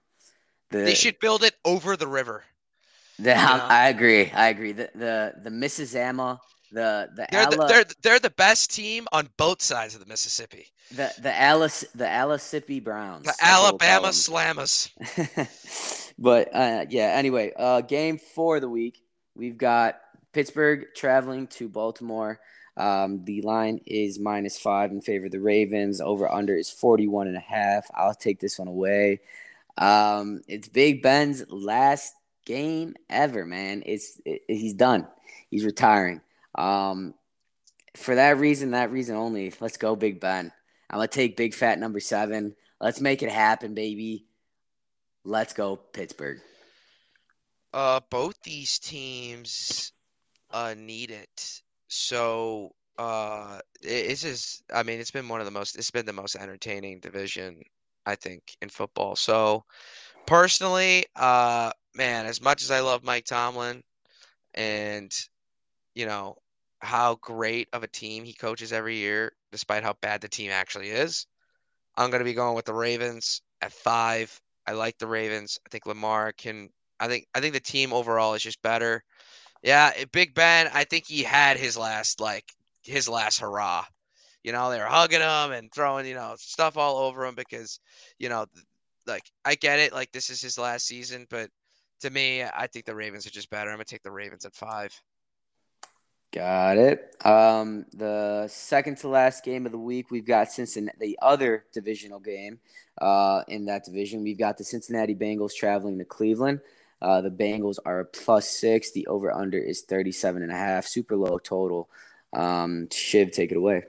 The, they should build it over the river. The, I agree. I agree. The the the Mississama the the they're, the, they're they're the best team on both sides of the Mississippi. The the Alice the Mississippi Browns. The Alabama Slammers. but uh, yeah. Anyway, uh, game four of the week. We've got Pittsburgh traveling to Baltimore. Um, the line is minus five in favor of the Ravens. Over under is 41 and a half. I'll take this one away. Um, it's Big Ben's last game ever, man. It's it, he's done. He's retiring. Um, for that reason, that reason only, let's go Big Ben. I'm gonna take big fat number seven. Let's make it happen, baby. Let's go, Pittsburgh. Uh, both these teams uh need it. So uh, it's just I mean it's been one of the most it's been the most entertaining division I think in football. So personally, uh, man, as much as I love Mike Tomlin, and you know how great of a team he coaches every year, despite how bad the team actually is, I'm going to be going with the Ravens at five. I like the Ravens. I think Lamar can. I think I think the team overall is just better. Yeah, eh, Big Ben. I think he had his last like his last hurrah. You know, they were hugging him and throwing you know stuff all over him because you know, like I get it. Like this is his last season, but to me, I think the Ravens are just better. I'm gonna take the Ravens at five. Got it. Um, the second to last game of the week, we've got Cincinnati, the other divisional game uh, in that division. We've got the Cincinnati Bengals traveling to Cleveland. Uh, the Bengals are plus six. The over under is 37 and a half. Super low total. Um, Shiv, take it away.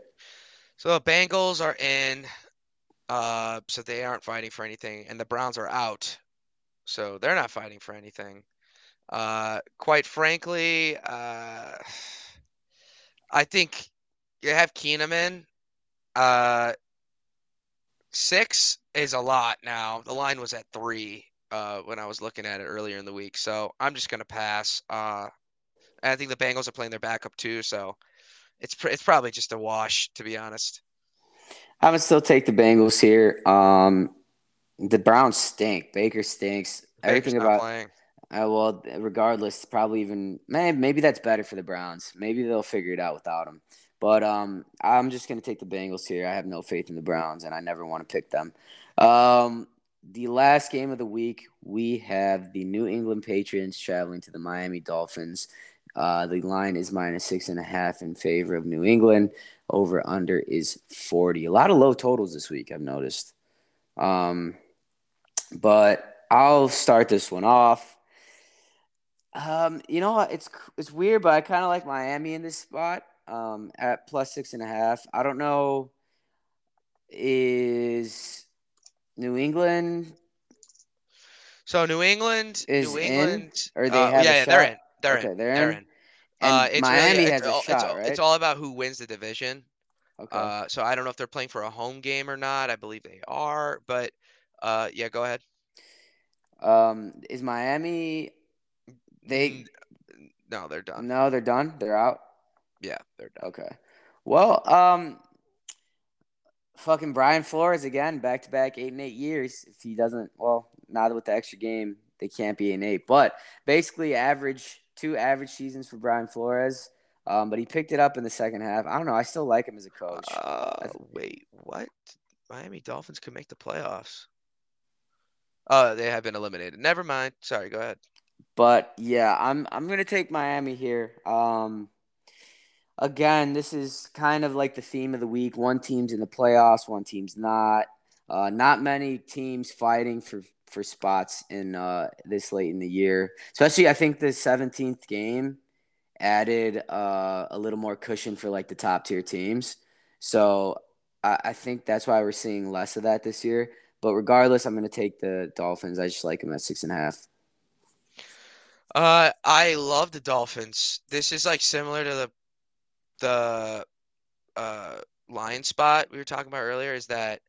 So the Bengals are in, uh, so they aren't fighting for anything, and the Browns are out, so they're not fighting for anything. Uh, quite frankly, uh, I think you have Keeneman. Uh, six is a lot now. The line was at three uh, when I was looking at it earlier in the week, so I'm just gonna pass. Uh, I think the Bengals are playing their backup too, so it's pr- it's probably just a wash to be honest. I would still take the Bengals here. Um, the Browns stink. Baker stinks. Baker's Everything about playing. Uh, well, regardless, probably even maybe that's better for the Browns. Maybe they'll figure it out without him. But um, I'm just gonna take the Bengals here. I have no faith in the Browns, and I never want to pick them. Um, the last game of the week, we have the New England Patriots traveling to the Miami Dolphins. Uh, the line is minus six and a half in favor of New England. Over under is 40. A lot of low totals this week, I've noticed. Um, but I'll start this one off. Um, you know It's it's weird, but I kind of like Miami in this spot. Um, at plus six and a half. I don't know. Is New England? So New England is New England, in, or they uh, have yeah, yeah they're in. They're okay, in. They're, they're in. in. Uh, it's Miami really, has it's, a shot, it's, right? It's all about who wins the division. Okay. Uh, so I don't know if they're playing for a home game or not. I believe they are, but uh, yeah, go ahead. Um, is Miami? They no, they're done. No, they're done. They're out. Yeah, they're done. Okay. Well, um, fucking Brian Flores again, back to back eight and eight years. If he doesn't, well, not with the extra game, they can't be an eight. But basically, average two average seasons for Brian Flores. Um, but he picked it up in the second half. I don't know. I still like him as a coach. Uh, wait, what? Miami Dolphins could make the playoffs. Oh, they have been eliminated. Never mind. Sorry, go ahead. But yeah, I'm I'm gonna take Miami here. Um, again, this is kind of like the theme of the week. One team's in the playoffs, one team's not. Uh, not many teams fighting for for spots in uh, this late in the year. Especially, I think the 17th game added uh, a little more cushion for like the top tier teams. So I, I think that's why we're seeing less of that this year. But regardless, I'm going to take the Dolphins. I just like them at six and a half. Uh, I love the Dolphins. This is like similar to the the uh line spot we were talking about earlier. Is that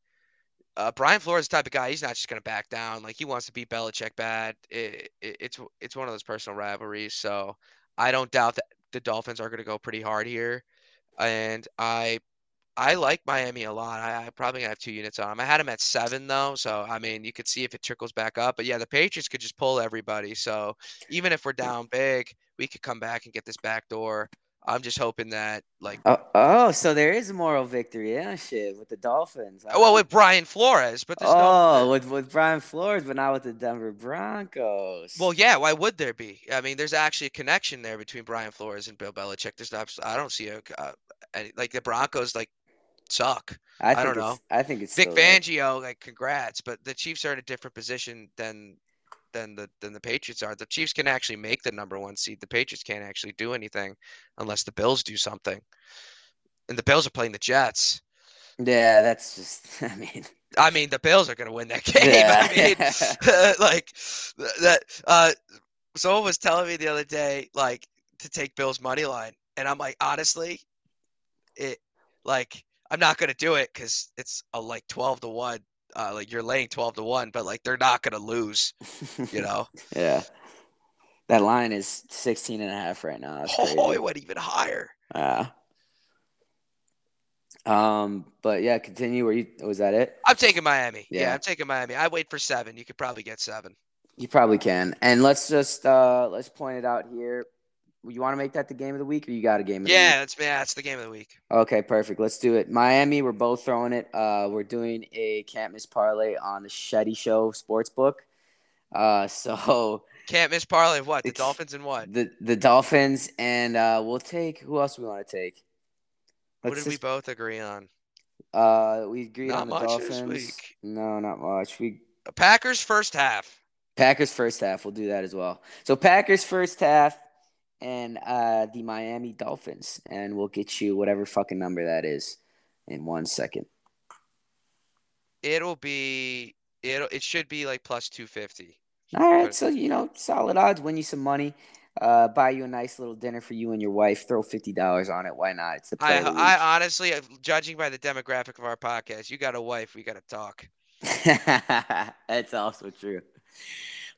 uh, Brian Flores the type of guy. He's not just to back down. Like he wants to beat Belichick bad. It, it, it's it's one of those personal rivalries. So I don't doubt that the Dolphins are to go pretty hard here, and I I like Miami a lot. I, I probably have two units on them. I had them at seven though, so I mean you could see if it trickles back up. But yeah, the Patriots could just pull everybody. So even if we're down big, we could come back and get this back door. I'm just hoping that like oh, oh, so there is a moral victory, yeah, shit, with the Dolphins. well, with Brian Flores, but oh, no with with Brian Flores, but not with the Denver Broncos. Well, yeah, why would there be? I mean, there's actually a connection there between Brian Flores and Bill Belichick. There's not, I don't see a uh, any, like the Broncos like suck. I, I don't know. I think it's Vic Fangio, like congrats, but the Chiefs are in a different position than than the than the Patriots are. The Chiefs can actually make the number one seed. The Patriots can't actually do anything unless the Bills do something. And the Bills are playing the Jets. Yeah, that's just I mean I mean, the Bills are going to win that game. Yeah. I mean, like that. Uh, someone was telling me the other day, like to take Bills money line, and I'm like, honestly, it like I'm not going to do it because it's a like 12 to one. Uh, like you're laying 12 to one, but like they're not going to lose. You know. yeah. That line is 16 and a half right now. That's crazy. oh, it went even higher. Yeah. Um, but yeah, continue. Were you? Was that it? I'm taking Miami. Yeah. Yeah. I'm taking Miami. I wait for seven. You could probably get seven. You probably can. And let's just uh let's point it out here. You want to make that the game of the week, or you got a game of the Yeah, week? that's yeah, that's the game of the week. Okay, perfect. Let's do it. Miami, we're both throwing it. Uh, we're doing a can't miss parlay on the Sheddy Show Sportsbook. Uh, so Can't miss parlay of what? The Dolphins and what? the the Dolphins, and uh, we'll take who else we want to take. What Let's did we both agree on? Uh, we agreed Not on the Dolphins. No, not much. We Packers first half. Packers first half. We'll do that as well. So Packers first half, and uh, the Miami Dolphins, and we'll get you whatever fucking number that is in one second. It'll be it'll it should be like plus two fifty. All right, so you know, solid odds, win you some money, uh, buy you a nice little dinner for you and your wife. Throw fifty dollars on it. Why not? It's the play I the. I honestly, uh, judging by the demographic of our podcast, you got a wife, we got to talk. That's also true.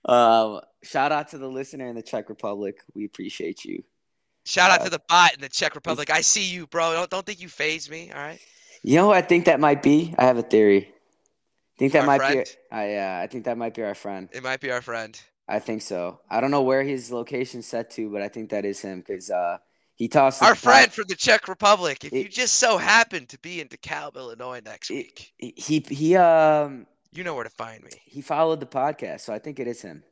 Um, shout out to the listener in the Czech Republic. We appreciate you. Shout out Uh, to the bot in the Czech Republic. I see you, bro. Don't don't think you phase me. All right. You know who I think that might be? I have a theory. I think that Our might friend? be. I uh, I think that might be our friend. It might be our friend. I think so. I don't know where his location set to, but I think that is him because uh, he tossed Our friend from the Czech Republic. If you just so happen to be in DeKalb, Illinois next It- week, He he um you know where to find me. he followed the podcast, so I think it is him.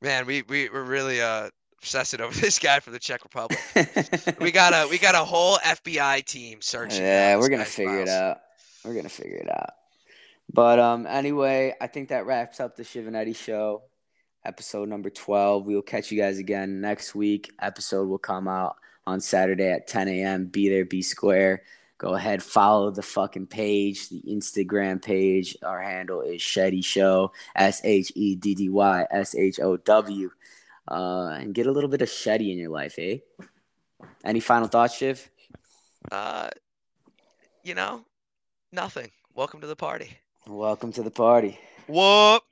Man, we we we're really uh obsessing over this guy from the Czech Republic. We got a we got a whole FBI team searching. yeah, we're gonna figure it out. We're gonna figure it out. But um, anyway, I think that wraps up the Shiv and Eddy show, episode number twelve. We will catch you guys again next week. Episode will come out on Saturday at 10 a.m. Be there, be square. Go ahead, follow the fucking page, the Instagram page. Our handle is sheddy Show, S H E D D Y S H O W. Uh, and get a little bit of sheddy in your life, eh? Any final thoughts, Shiv? Uh, you know, nothing. Welcome to the party. Welcome to the party. Whoop.